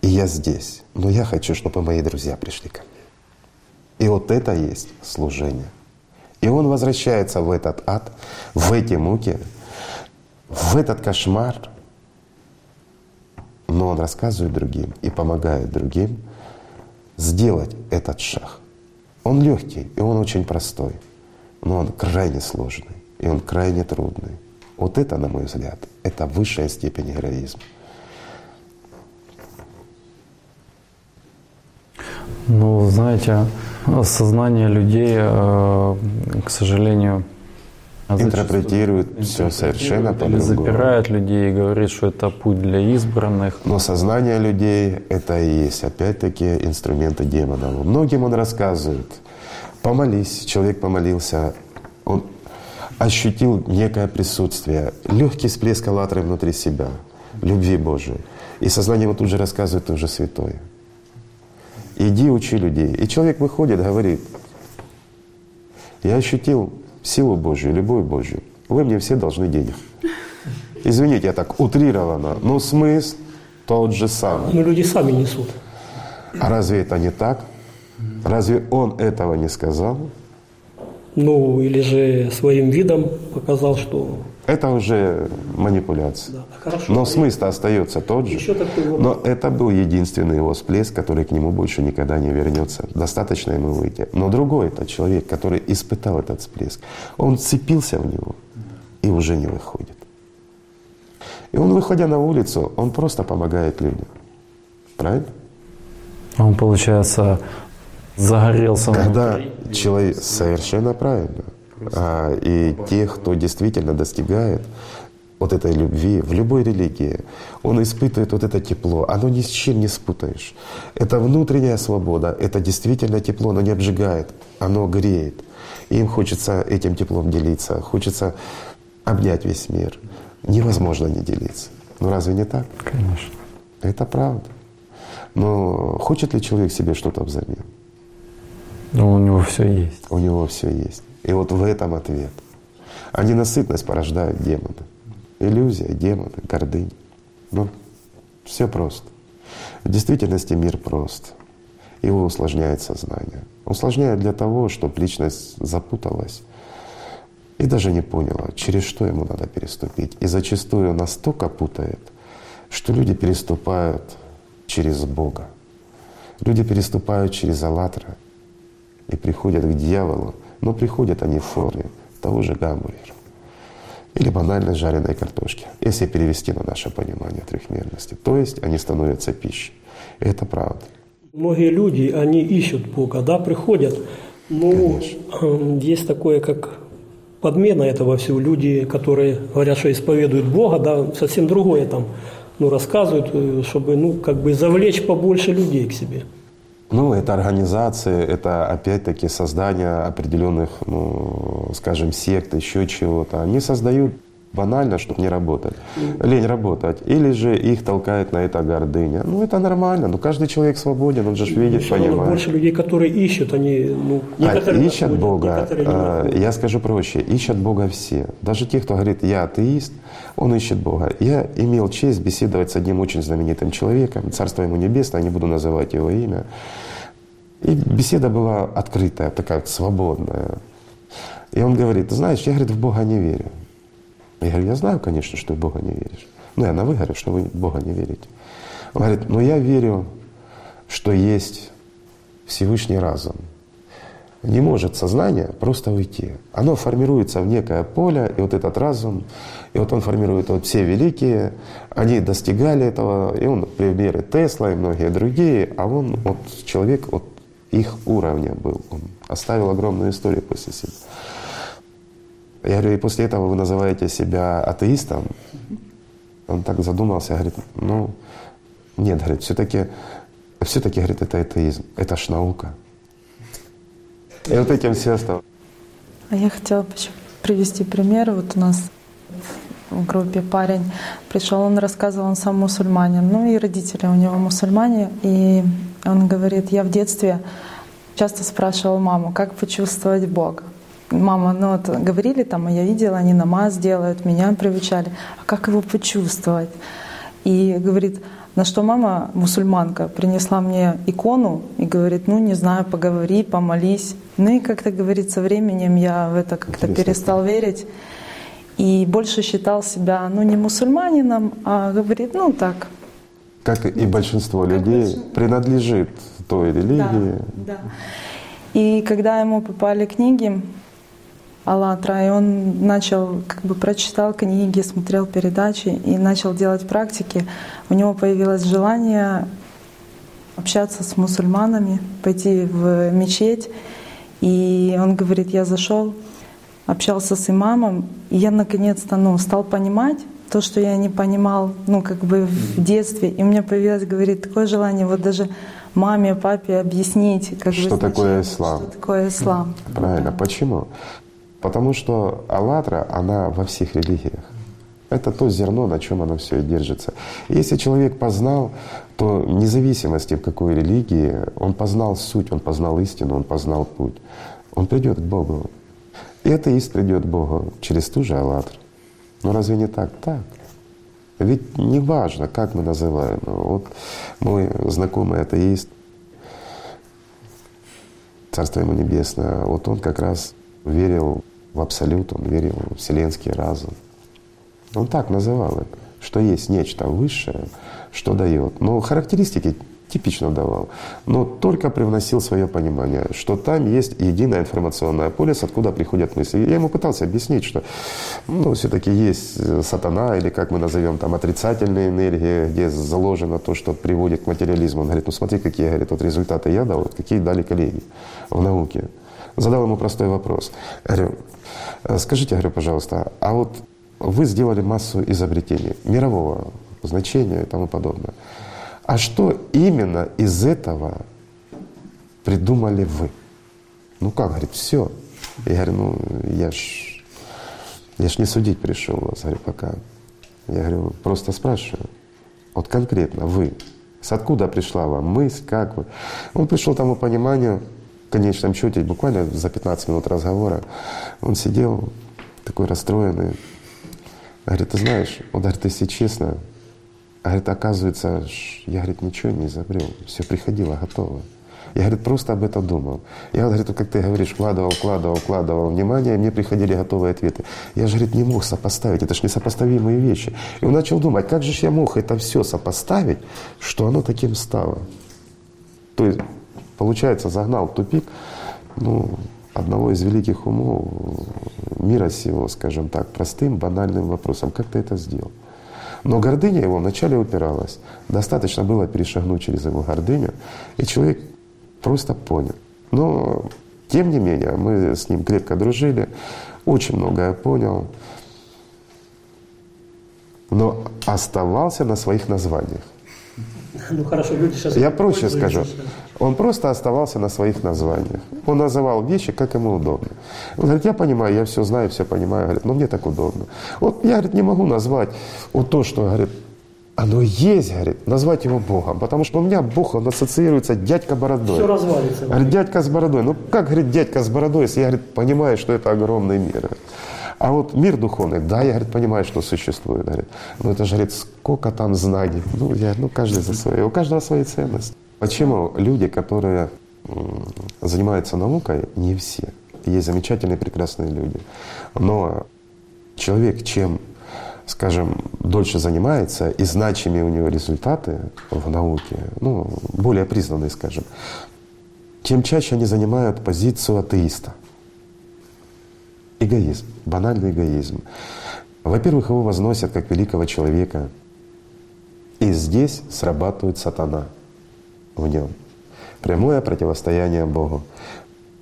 и я здесь. Но я хочу, чтобы мои друзья пришли ко мне. И вот это есть служение. И он возвращается в этот ад, в эти муки, в этот кошмар, но он рассказывает другим и помогает другим сделать этот шаг. Он легкий, и он очень простой, но он крайне сложный, и он крайне трудный. Вот это, на мой взгляд, это высшая степень героизма. Ну, знаете, сознание людей, э, к сожалению, интерпретирует все совершенно по-другому. Запирает людей и говорит, что это путь для избранных. Но сознание людей — это и есть, опять-таки, инструменты демонов. Многим он рассказывает. Помолись, человек помолился, он ощутил некое присутствие, легкий всплеск аллатры внутри себя, любви Божией. И сознание ему тут же рассказывает, ты уже святой. Иди учи людей. И человек выходит, говорит, я ощутил силу Божью, любовь Божью. Вы мне все должны денег. Извините, я так утрированно, но смысл тот же самый. Но люди сами несут. А разве это не так? Разве он этого не сказал? Ну, или же своим видом показал, что это уже манипуляция. Да, хорошо. Но смысл остается тот же. Еще такой вопрос. Но это был единственный его всплеск, который к нему больше никогда не вернется. Достаточно ему выйти. Но другой это человек, который испытал этот всплеск. Он цепился в него и уже не выходит. И он, выходя на улицу, он просто помогает людям. Правильно? Он, получается, Загорелся. Когда человек совершенно правильно. А, и тех, кто действительно достигает вот этой любви в любой религии, он испытывает вот это тепло. Оно ни с чем не спутаешь. Это внутренняя свобода, это действительно тепло, оно не обжигает, оно греет. И им хочется этим теплом делиться, хочется обнять весь мир. Невозможно не делиться. Ну разве не так? Конечно. Это правда. Но хочет ли человек себе что-то взамен? Ну, у него все есть. У него все есть. И вот в этом ответ. А ненасытность порождает демоны. Иллюзия, демоны, гордынь. Ну, все просто. В действительности мир прост. Его усложняет сознание. Усложняет для того, чтобы личность запуталась и даже не поняла, через что ему надо переступить. И зачастую настолько путает, что люди переступают через Бога. Люди переступают через Аллатра и приходят к дьяволу, но приходят они в форме того же гамбургера или банальной жареной картошки, если перевести на наше понимание трехмерности. То есть они становятся пищей. Это правда. Многие люди, они ищут Бога, да, приходят. Ну, Конечно. есть такое, как подмена этого всего. Люди, которые говорят, что исповедуют Бога, да, совсем другое там ну, рассказывают, э, чтобы ну, как бы завлечь побольше людей к себе. Ну, это организация, это опять-таки создание определенных, ну, скажем, сект, еще чего-то. Они создают банально, чтобы не работать. Лень работать. Или же их толкает на это гордыня. Ну, это нормально. Но каждый человек свободен, он же видит, понимает. Больше людей, которые ищут, они, ну, а, ищут Бога. А, я скажу проще. Ищут Бога все. Даже те, кто говорит, я атеист, он ищет Бога. Я имел честь беседовать с одним очень знаменитым человеком, Царство ему небесное, не буду называть его имя. И беседа была открытая, такая свободная. И он говорит, знаешь, я, говорит, в Бога не верю. Я говорю, я знаю, конечно, что в Бога не веришь. Ну, я на вы говорю, что вы в Бога не верите. Он говорит, но я верю, что есть Всевышний разум. Не может сознание просто уйти. Оно формируется в некое поле, и вот этот разум, и вот он формирует вот все великие, они достигали этого, и он примеры Тесла и многие другие, а он, вот человек вот их уровня был, он оставил огромную историю после себя. Я говорю, и после этого вы называете себя атеистом? Он так задумался, говорит, ну, нет, говорит, все-таки, все-таки, говорит, это атеизм, это ж наука. И вот этим все осталось. А я хотела привести пример. Вот у нас в группе парень пришел, он рассказывал, он сам мусульманин, ну и родители у него мусульмане, и он говорит, я в детстве часто спрашивал маму, как почувствовать Бога мама, ну вот говорили там, я видела, они намаз делают, меня приучали, а как его почувствовать? И говорит, на что мама, мусульманка, принесла мне икону и говорит, ну не знаю, поговори, помолись. Ну и как-то говорит, со временем я в это как-то перестал верить. И больше считал себя, ну не мусульманином, а говорит, ну так. Как и большинство людей, принадлежит той религии. Да, да. И когда ему попали книги, «АЛЛАТРА», и он начал, как бы прочитал книги, смотрел передачи и начал делать практики. У него появилось желание общаться с мусульманами, пойти в мечеть. И он говорит, я зашел, общался с имамом, и я наконец-то ну, стал понимать то, что я не понимал, ну, как бы в детстве. И у меня появилось, говорит, такое желание вот даже маме, папе объяснить, как что бы, такое ислам. Что такое ислам. Правильно. Почему? Потому что «АЛЛАТРА», она во всех религиях. Это то зерно, на чем оно все и держится. Если человек познал, то вне зависимости в какой религии, он познал суть, он познал истину, он познал путь. Он придет к Богу. И атеист придет к Богу через ту же «АЛЛАТРА». Но разве не так? Так. Ведь не важно, как мы называем. Вот мой знакомый атеист, Царство ему небесное, вот он как раз верил в абсолют, он верил в вселенский разум. Он так называл это, что есть нечто высшее, что дает. Но характеристики типично давал, но только привносил свое понимание, что там есть единое информационное поле, с откуда приходят мысли. Я ему пытался объяснить, что ну, все-таки есть э, сатана, или как мы назовем там отрицательные энергии, где заложено то, что приводит к материализму. Он говорит, ну смотри, какие говорит, вот результаты я дал, вот какие дали коллеги в науке. Задал ему простой вопрос. Говорю, «Э, скажите, говорю, пожалуйста, а вот вы сделали массу изобретений мирового значения и тому подобное. А что именно из этого придумали вы? Ну как, говорит, все. Я говорю, ну я ж, я ж не судить пришел вас, говорю, пока. Я говорю, просто спрашиваю. Вот конкретно вы, с откуда пришла вам мысль, как вы? Он пришел к тому пониманию, в конечном счете, буквально за 15 минут разговора, он сидел такой расстроенный, говорит, ты знаешь, вот, говорит, если честно, а говорит, оказывается, я, говорит, ничего не изобрел, все приходило готово. Я, говорит, просто об этом думал. Я, говорит, как ты говоришь, вкладывал, вкладывал, вкладывал внимание, и мне приходили готовые ответы. Я же, говорит, не мог сопоставить, это же несопоставимые вещи. И он начал думать, как же я мог это все сопоставить, что оно таким стало. То есть, получается, загнал в тупик ну, одного из великих умов мира сего, скажем так, простым, банальным вопросом. Как ты это сделал? Но гордыня его вначале упиралась. Достаточно было перешагнуть через его гордыню, и человек просто понял. Но, тем не менее, мы с ним крепко дружили, очень многое понял, но оставался на своих названиях. Ну хорошо, люди сейчас... Я проще скажу. Он просто оставался на своих названиях. Он называл вещи, как ему удобно. Он говорит, я понимаю, я все знаю, все понимаю. Говорит, но мне так удобно. Вот я, говорит, не могу назвать вот то, что, говорит, оно есть, говорит, назвать его Богом. Потому что у меня Бог, он ассоциируется дядька бородой. Все развалится. Говорит, дядька с бородой. Ну как, говорит, дядька с бородой, если я, говорит, понимаю, что это огромный мир. А вот мир духовный, да, я, говорит, понимаю, что существует. Говорит. Но это же, говорит, сколько там знаний. Ну, я, ну каждый за свое. У каждого свои ценности. Почему люди, которые занимаются наукой, не все. Есть замечательные, прекрасные люди. Но человек, чем, скажем, дольше занимается и значимее у него результаты в науке, ну, более признанные, скажем, тем чаще они занимают позицию атеиста. Эгоизм, банальный эгоизм. Во-первых, его возносят как великого человека, и здесь срабатывает сатана в нем. Прямое противостояние Богу.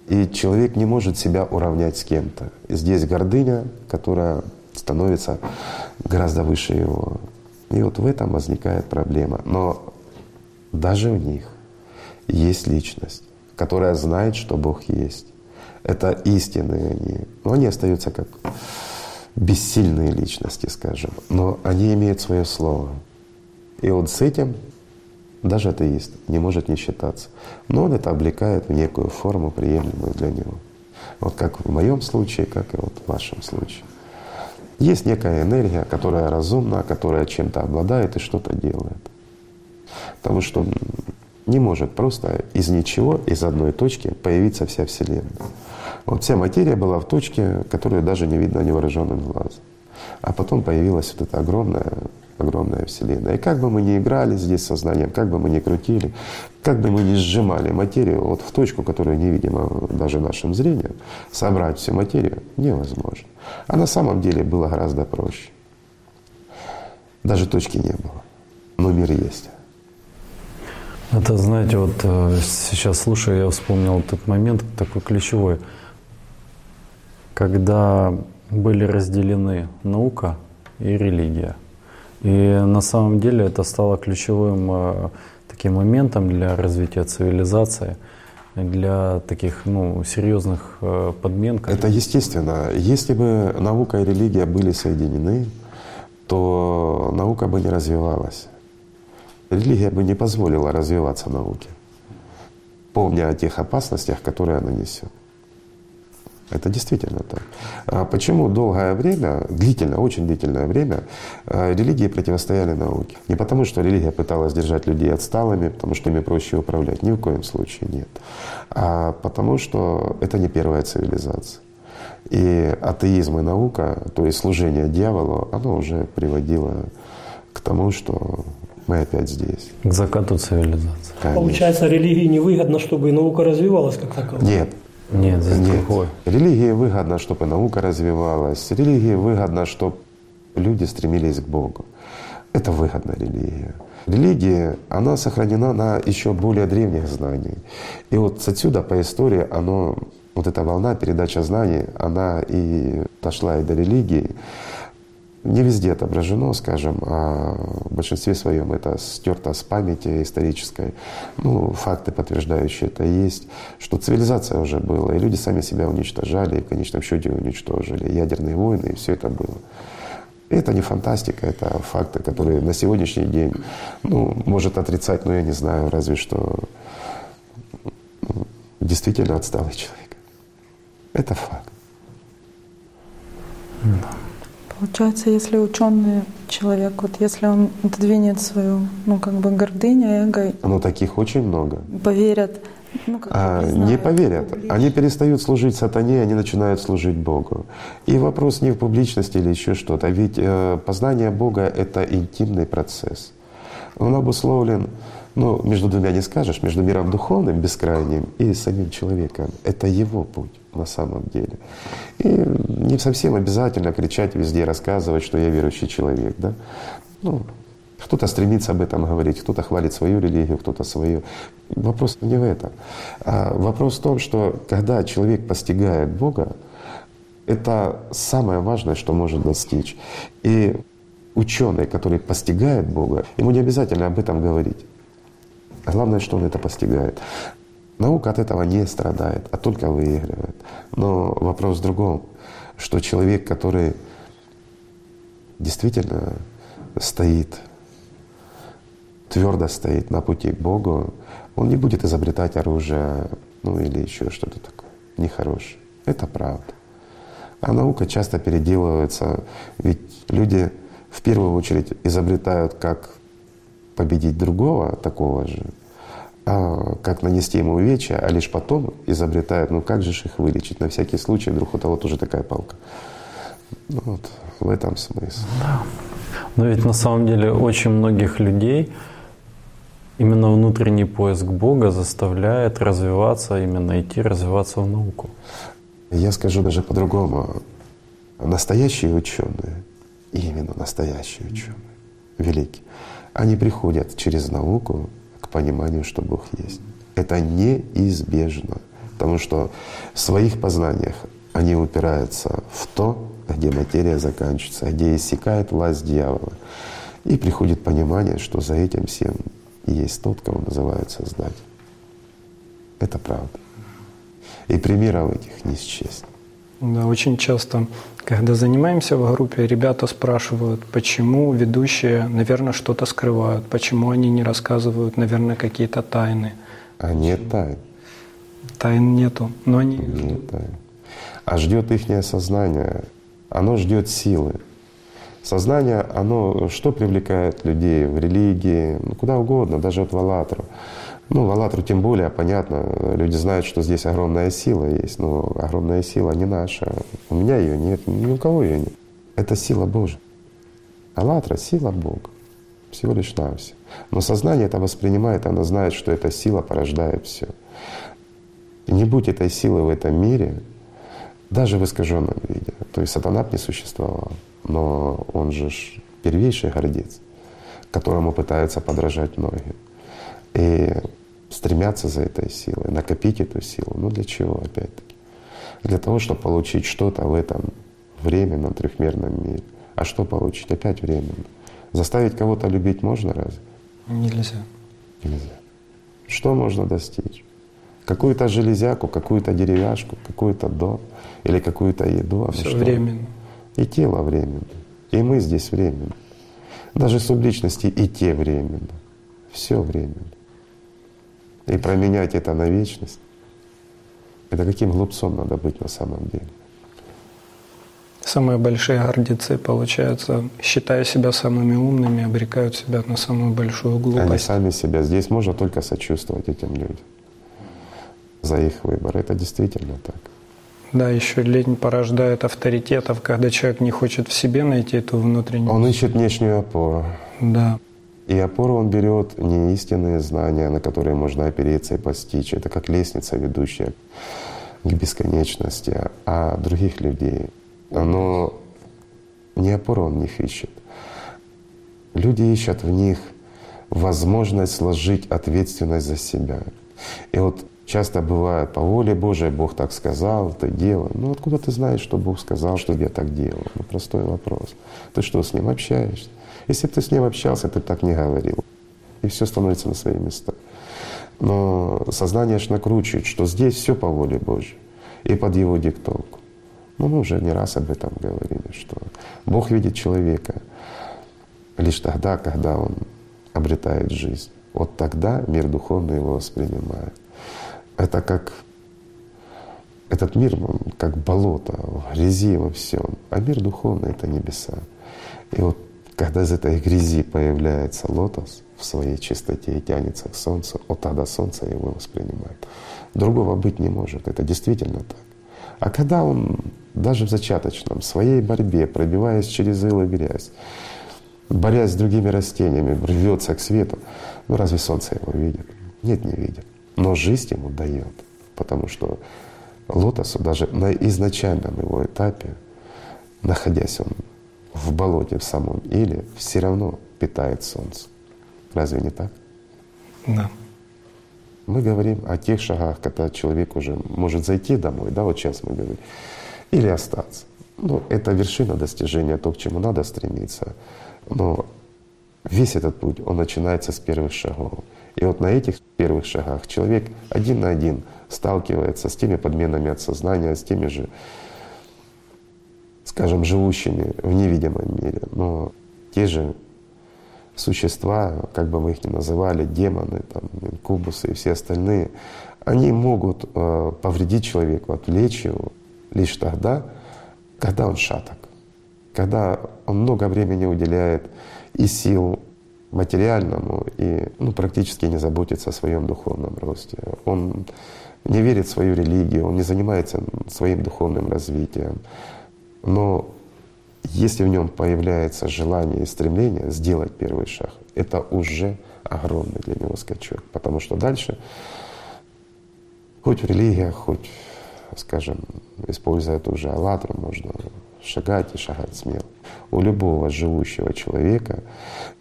И человек не может себя уравнять с кем-то. Здесь гордыня, которая становится гораздо выше его. И вот в этом возникает проблема. Но даже в них есть личность, которая знает, что Бог есть это истинные они. Но они остаются как бессильные личности, скажем. Но они имеют свое слово. И вот с этим даже атеист не может не считаться. Но он это облекает в некую форму, приемлемую для него. Вот как в моем случае, как и вот в вашем случае. Есть некая энергия, которая разумна, которая чем-то обладает и что-то делает. Потому что не может просто из ничего, из одной точки появиться вся Вселенная. Вот вся материя была в точке, которую даже не видно невооруженным глазом. А потом появилась вот эта огромная, огромная Вселенная. И как бы мы ни играли здесь сознанием, как бы мы ни крутили, как бы мы ни сжимали материю вот в точку, которую невидима даже нашим зрением, собрать всю материю невозможно. А на самом деле было гораздо проще. Даже точки не было, но мир есть. Это, знаете, вот э, сейчас слушая, я вспомнил этот момент такой ключевой, когда были разделены наука и религия. И на самом деле это стало ключевым э, таким моментом для развития цивилизации, для таких ну, серьезных э, подмен. Это естественно. Если бы наука и религия были соединены, то наука бы не развивалась религия бы не позволила развиваться науке, помня о тех опасностях, которые она несет. Это действительно так. А почему долгое время, длительное, очень длительное время, а, религии противостояли науке? Не потому, что религия пыталась держать людей отсталыми, потому что ими проще управлять. Ни в коем случае нет. А потому что это не первая цивилизация. И атеизм и наука, то есть служение дьяволу, оно уже приводило к тому, что мы опять здесь. К закату цивилизации. Конечно. Получается, религии невыгодно, чтобы и наука развивалась как таковая? Нет. Нет, здесь Нет. другое. Религии выгодно, чтобы наука развивалась. Религии выгодно, чтобы люди стремились к Богу. Это выгодно религия. Религия, она сохранена на еще более древних знаниях. И вот отсюда по истории оно, вот эта волна, передача знаний, она и дошла и до религии. Не везде отображено, скажем, а в большинстве своем это стерто с памяти исторической. Ну, факты, подтверждающие это есть, что цивилизация уже была, и люди сами себя уничтожали, и в конечном счете уничтожили. Ядерные войны, и все это было. И это не фантастика, это факты, которые на сегодняшний день, ну, может отрицать, но я не знаю, разве что действительно отсталый человек. Это факт. Получается, если ученый человек, вот если он отодвинет свою, ну как бы гордыню, эго, Но таких очень много. поверят, ну как А, не поверят. Они перестают служить сатане, они начинают служить Богу. И вопрос не в публичности или еще что-то. Ведь э, познание Бога — это интимный процесс. Он обусловлен, ну, между двумя не скажешь, между миром духовным, бескрайним, и самим человеком. Это его путь на самом деле. И не совсем обязательно кричать везде, рассказывать, что я верующий человек. Да? Ну, кто-то стремится об этом говорить, кто-то хвалит свою религию, кто-то свою. Вопрос не в этом. А вопрос в том, что когда человек постигает Бога, это самое важное, что может достичь. И ученый, который постигает Бога, ему не обязательно об этом говорить. Главное, что он это постигает. Наука от этого не страдает, а только выигрывает. Но вопрос в другом, что человек, который действительно стоит, твердо стоит на пути к Богу, он не будет изобретать оружие, ну или еще что-то такое нехорошее. Это правда. А наука часто переделывается, ведь люди в первую очередь изобретают, как победить другого такого же, а как нанести ему увечья, а лишь потом изобретают, ну как же их вылечить, на всякий случай, вдруг у того тоже такая палка. Ну, вот в этом смысл. Но ведь на самом деле очень многих людей именно внутренний поиск Бога заставляет развиваться, именно идти развиваться в науку. Я скажу даже по-другому. Настоящие ученые, именно настоящие ученые, великие, они приходят через науку к пониманию, что Бог есть. Это неизбежно, потому что в своих познаниях они упираются в то, где материя заканчивается, где иссякает власть дьявола. И приходит понимание, что за этим всем есть тот, кого называют Создатель. Это правда. И примеров этих не счесть. Да, очень часто, когда занимаемся в группе, ребята спрашивают, почему ведущие, наверное, что-то скрывают, почему они не рассказывают, наверное, какие-то тайны. А нет тайн. Тайн нету, но они... Нет тайн. А ждет их сознание, оно ждет силы. Сознание, оно что привлекает людей в религии, ну, куда угодно, даже вот в Аллатру. Ну, в Аллатру тем более, понятно, люди знают, что здесь огромная сила есть, но огромная сила не наша. У меня ее нет, ни у кого ее нет. Это сила Божья. Аллатра — сила Бога, всего лишь навсего. Но сознание это воспринимает, оно знает, что эта сила порождает все. Не будь этой силы в этом мире, даже в искаженном виде, то есть сатана не существовал, но он же первейший гордец, которому пытаются подражать многие. И стремятся за этой силой, накопить эту силу. Ну для чего, опять-таки? Для того, чтобы получить что-то в этом временном трехмерном мире. А что получить? Опять временно. Заставить кого-то любить можно разве? Нельзя. Нельзя. Что можно достичь? Какую-то железяку, какую-то деревяшку, какой-то дом или какую-то еду. А Все что? временно. И тело временно. И мы здесь временно. Даже субличности и те временно. Все временно. И променять это на вечность, это каким глупцом надо быть на самом деле? Самые большие гордецы, получается, считая себя самыми умными, обрекают себя на самую большую Они глупость. сами себя. Здесь можно только сочувствовать этим людям за их выбор. Это действительно так. Да, еще лень порождает авторитетов, когда человек не хочет в себе найти эту внутреннюю. Он ищет внешнюю опору. Да. И опору он берет не истинные знания, на которые можно опереться и постичь. Это как лестница, ведущая к бесконечности, а других людей. Но не опору он в них ищет. Люди ищут в них возможность сложить ответственность за себя. И вот часто бывает, по воле Божией Бог так сказал, ты делай. Ну откуда ты знаешь, что Бог сказал, что я так делал? Ну простой вопрос. Ты что, с Ним общаешься? Если бы ты с Ним общался, ты так не говорил. И все становится на свои места. Но сознание аж накручивает, что здесь все по воле Божьей и под Его диктовку. Ну, мы уже не раз об этом говорили, что Бог видит человека лишь тогда, когда он обретает жизнь. Вот тогда мир духовный его воспринимает. Это как этот мир, как болото, в грязи во всем, а мир духовный — это небеса. И вот когда из этой грязи появляется лотос в своей чистоте и тянется к солнцу, вот тогда солнце его воспринимает. Другого быть не может, это действительно так. А когда он даже в зачаточном, своей борьбе, пробиваясь через ил и грязь, борясь с другими растениями, рвется к свету, ну разве солнце его видит? Нет, не видит. Но жизнь ему дает, потому что лотосу даже на изначальном его этапе, находясь он в болоте в самом или все равно питает солнце. Разве не так? Да. Мы говорим о тех шагах, когда человек уже может зайти домой, да, вот сейчас мы говорим, или остаться. Ну, это вершина достижения, то, к чему надо стремиться. Но весь этот путь, он начинается с первых шагов. И вот на этих первых шагах человек один на один сталкивается с теми подменами от сознания, с теми же, скажем, живущими в невидимом мире. Но те же существа, как бы мы их ни называли, демоны, там, инкубусы и все остальные, они могут э, повредить человеку, отвлечь его лишь тогда, когда он шаток, когда он много времени уделяет и сил материальному, и ну, практически не заботится о своем духовном росте. Он не верит в свою религию, он не занимается своим духовным развитием. Но если в нем появляется желание и стремление сделать первый шаг, это уже огромный для него скачок. Потому что дальше, хоть в религиях, хоть, скажем, используя ту же «АЛЛАТРУ», можно шагать и шагать смело. У любого живущего человека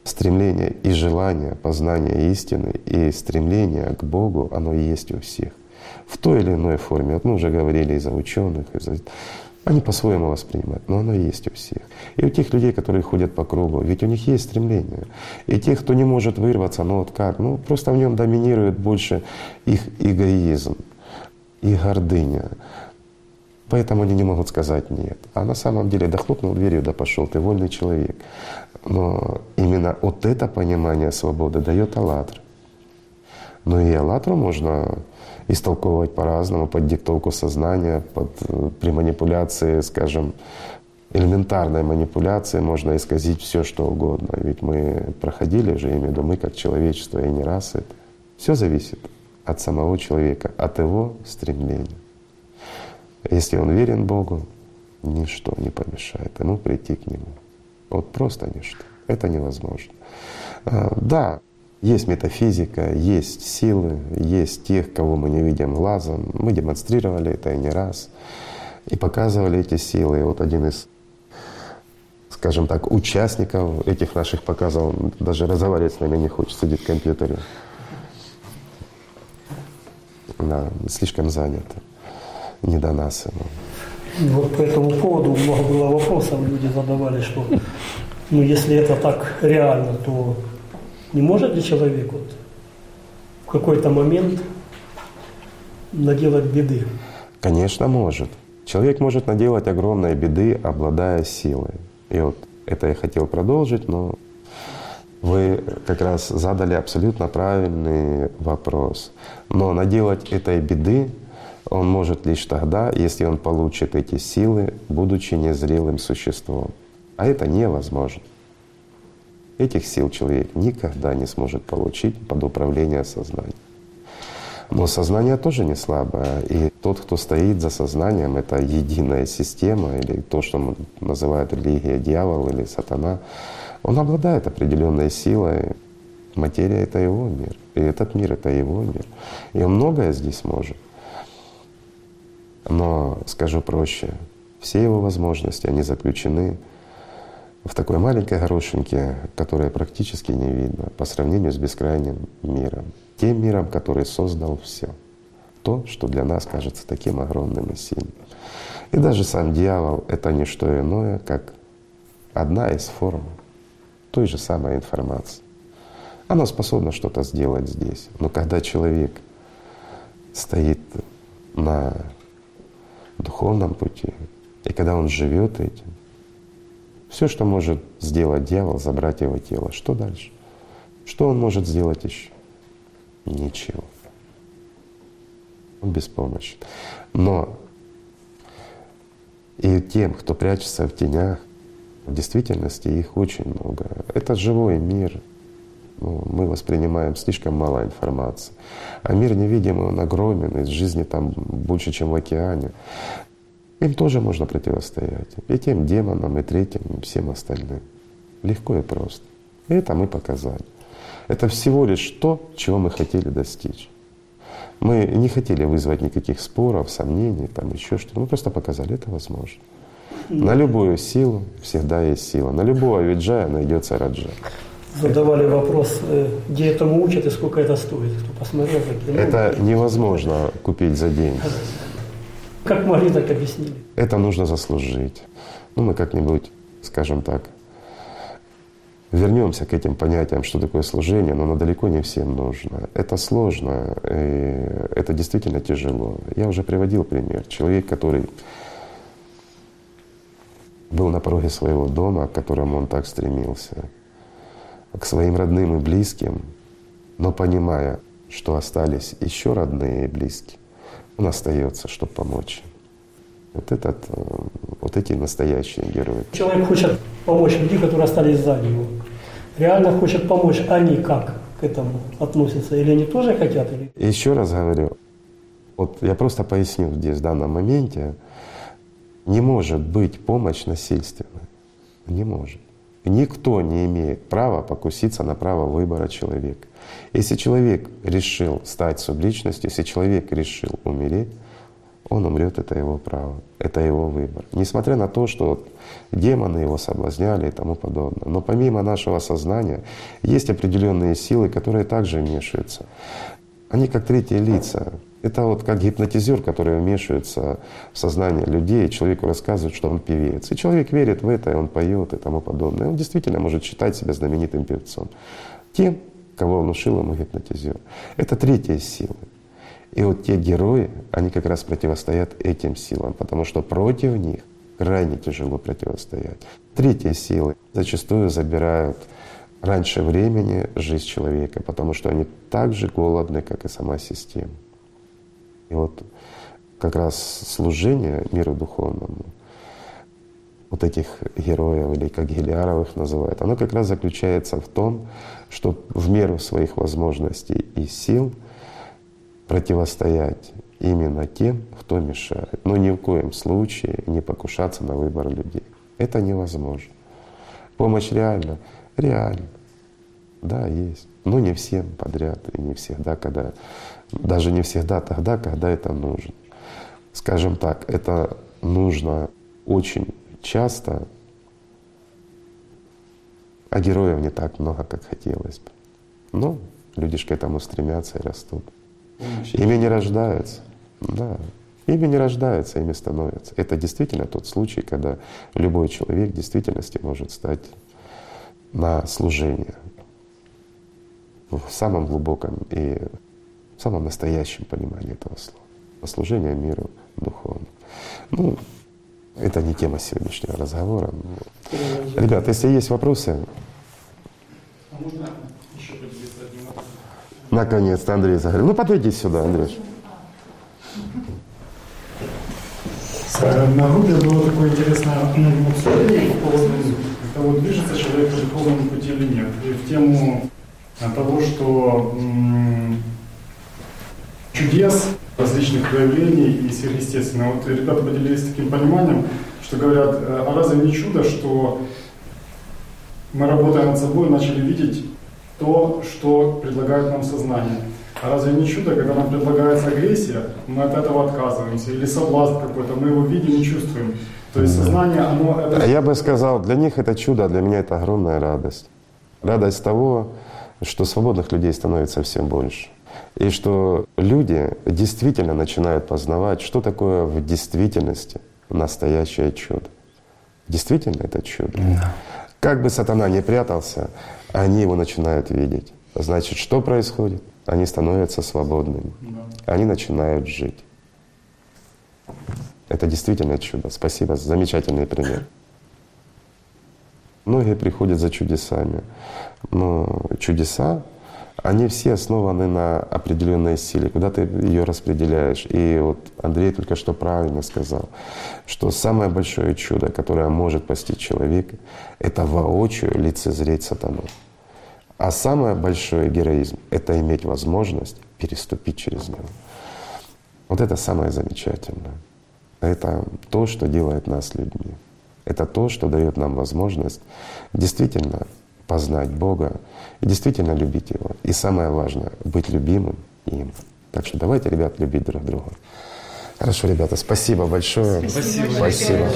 стремление и желание познания истины и стремление к Богу, оно есть у всех. В той или иной форме. Вот мы уже говорили и за ученых, и за они по-своему воспринимают, но оно есть у всех. И у тех людей, которые ходят по кругу, ведь у них есть стремление. И тех, кто не может вырваться, ну вот как, ну просто в нем доминирует больше их эгоизм и гордыня. Поэтому они не могут сказать «нет». А на самом деле, да хлопнул дверью, да пошел, ты вольный человек. Но именно вот это понимание свободы дает «АЛЛАТРА». Но и «АЛЛАТРу» можно истолковывать по-разному, под диктовку сознания, под, э, при манипуляции, скажем, элементарной манипуляции можно исказить все, что угодно. Ведь мы проходили же, я имею в виду, мы как человечество и не раз это. Все зависит от самого человека, от его стремления. Если он верен Богу, ничто не помешает ему прийти к Нему. Вот просто ничто. Это невозможно. А, да, есть метафизика, есть силы, есть тех, кого мы не видим глазом. Мы демонстрировали это и не раз. И показывали эти силы. И вот один из, скажем так, участников этих наших показов, даже разговаривать с нами не хочет, сидит в компьютере. Да, слишком занят. Не до нас ему. Вот по этому поводу много было вопросов, люди задавали, что ну, если это так реально, то не может ли человек вот в какой-то момент наделать беды? Конечно, может. Человек может наделать огромные беды, обладая силой. И вот это я хотел продолжить, но вы как раз задали абсолютно правильный вопрос. Но наделать этой беды он может лишь тогда, если он получит эти силы, будучи незрелым существом. А это невозможно. Этих сил человек никогда не сможет получить под управление сознанием. Но сознание тоже не слабое. И тот, кто стоит за сознанием, это единая система, или то, что называют религия дьявол или сатана, он обладает определенной силой, Материя — это его мир, и этот мир — это его мир. И он многое здесь может. Но, скажу проще, все его возможности, они заключены в такой маленькой горошинке, которая практически не видно по сравнению с бескрайним миром. Тем миром, который создал все. То, что для нас кажется таким огромным и сильным. И даже сам дьявол — это не что иное, как одна из форм той же самой информации. Она способна что-то сделать здесь. Но когда человек стоит на духовном пути, и когда он живет этим, все, что может сделать дьявол, забрать его тело, что дальше? Что он может сделать еще? Ничего. Он беспомощен. Но и тем, кто прячется в тенях, в действительности их очень много. Это живой мир. Ну, мы воспринимаем слишком мало информации. А мир невидимый, он огромен, и жизни там больше, чем в океане. Им тоже можно противостоять. И тем демонам, и третьим, и всем остальным. Легко и просто. И это мы показали. Это всего лишь то, чего мы хотели достичь. Мы не хотели вызвать никаких споров, сомнений, там еще что-то. Мы просто показали, это возможно. На любую силу всегда есть сила. На любого виджая найдется раджа. Задавали вопрос, э, где этому учат и сколько это стоит. Кто посмотрел, закинул. Это невозможно купить за деньги. Как могли, так объяснили. Это нужно заслужить. Ну, мы как-нибудь, скажем так, вернемся к этим понятиям, что такое служение, но оно далеко не всем нужно. Это сложно, и это действительно тяжело. Я уже приводил пример. Человек, который был на пороге своего дома, к которому он так стремился, к своим родным и близким, но понимая, что остались еще родные и близкие, он остается, чтобы помочь. Вот, этот, э, вот эти настоящие герои. Человек хочет помочь людям, которые остались сзади него. Реально хочет помочь. Они как к этому относятся? Или они тоже хотят? Или... Еще раз говорю, вот я просто поясню здесь в данном моменте, не может быть помощь насильственной. Не может. Никто не имеет права покуситься на право выбора человека. Если человек решил стать субличностью, если человек решил умереть, он умрет, это его право, это его выбор. Несмотря на то, что демоны его соблазняли и тому подобное. Но помимо нашего сознания есть определенные силы, которые также вмешиваются. Они как третьи лица. Это вот как гипнотизер, который вмешивается в сознание людей, и человеку рассказывает, что он певец. И человек верит в это, и он поет и тому подобное. Он действительно может считать себя знаменитым певцом. Тем, кого внушил ему гипнотизер. Это третья сила. И вот те герои, они как раз противостоят этим силам, потому что против них крайне тяжело противостоять. Третья сила зачастую забирают раньше времени жизнь человека, потому что они так же голодны, как и сама система. И вот как раз служение миру духовному, вот этих героев, или как Гелиаровых называют, оно как раз заключается в том, что в меру своих возможностей и сил противостоять именно тем, кто мешает. Но ни в коем случае не покушаться на выбор людей. Это невозможно. Помощь реально, реально. Да, есть. Но не всем подряд и не всегда, когда, даже не всегда тогда, когда это нужно. Скажем так, это нужно очень часто, а героев не так много, как хотелось бы. Но люди ж к этому стремятся и растут. Ими не рождаются. Да. Ими не рождаются, ими становятся. Это действительно тот случай, когда любой человек в действительности может стать на служение в самом глубоком и в самом настоящем понимании этого слова. Служение миру духовному. Ну, это не тема сегодняшнего разговора. Ребят, если есть вопросы. Наконец-то Андрей заговорил. Ну, подойди сюда, Андрей. На группе было такое интересное обсуждение по поводу это вот движется человек по духовному пути или нет. И в тему того, что чудес, различных проявлений и сверхъестественного. Вот ребята поделились таким пониманием, что говорят, а разве не чудо, что мы работая над собой, начали видеть то, что предлагает нам сознание. А разве не чудо, когда нам предлагается агрессия, мы от этого отказываемся, или соблазн какой-то, мы его видим и чувствуем. То есть сознание, оно... Это... Я бы сказал, для них это чудо, а для меня это огромная радость. Радость того, что свободных людей становится всем больше. И что люди действительно начинают познавать, что такое в действительности настоящее чудо. Действительно это чудо. Да. Как бы сатана не прятался, они его начинают видеть. Значит, что происходит? Они становятся свободными. Да. Они начинают жить. Это действительно чудо. Спасибо, замечательный пример. Многие приходят за чудесами. Но чудеса, они все основаны на определенной силе, куда ты ее распределяешь. И вот Андрей только что правильно сказал, что самое большое чудо, которое может постичь человека, это воочию лицезреть сатану. А самое большое героизм — это иметь возможность переступить через него. Вот это самое замечательное. Это то, что делает нас людьми. Это то, что дает нам возможность действительно познать Бога и действительно любить Его. И самое важное — быть любимым им. Так что давайте, ребят, любить друг друга. Хорошо, ребята, спасибо большое. Спасибо. спасибо.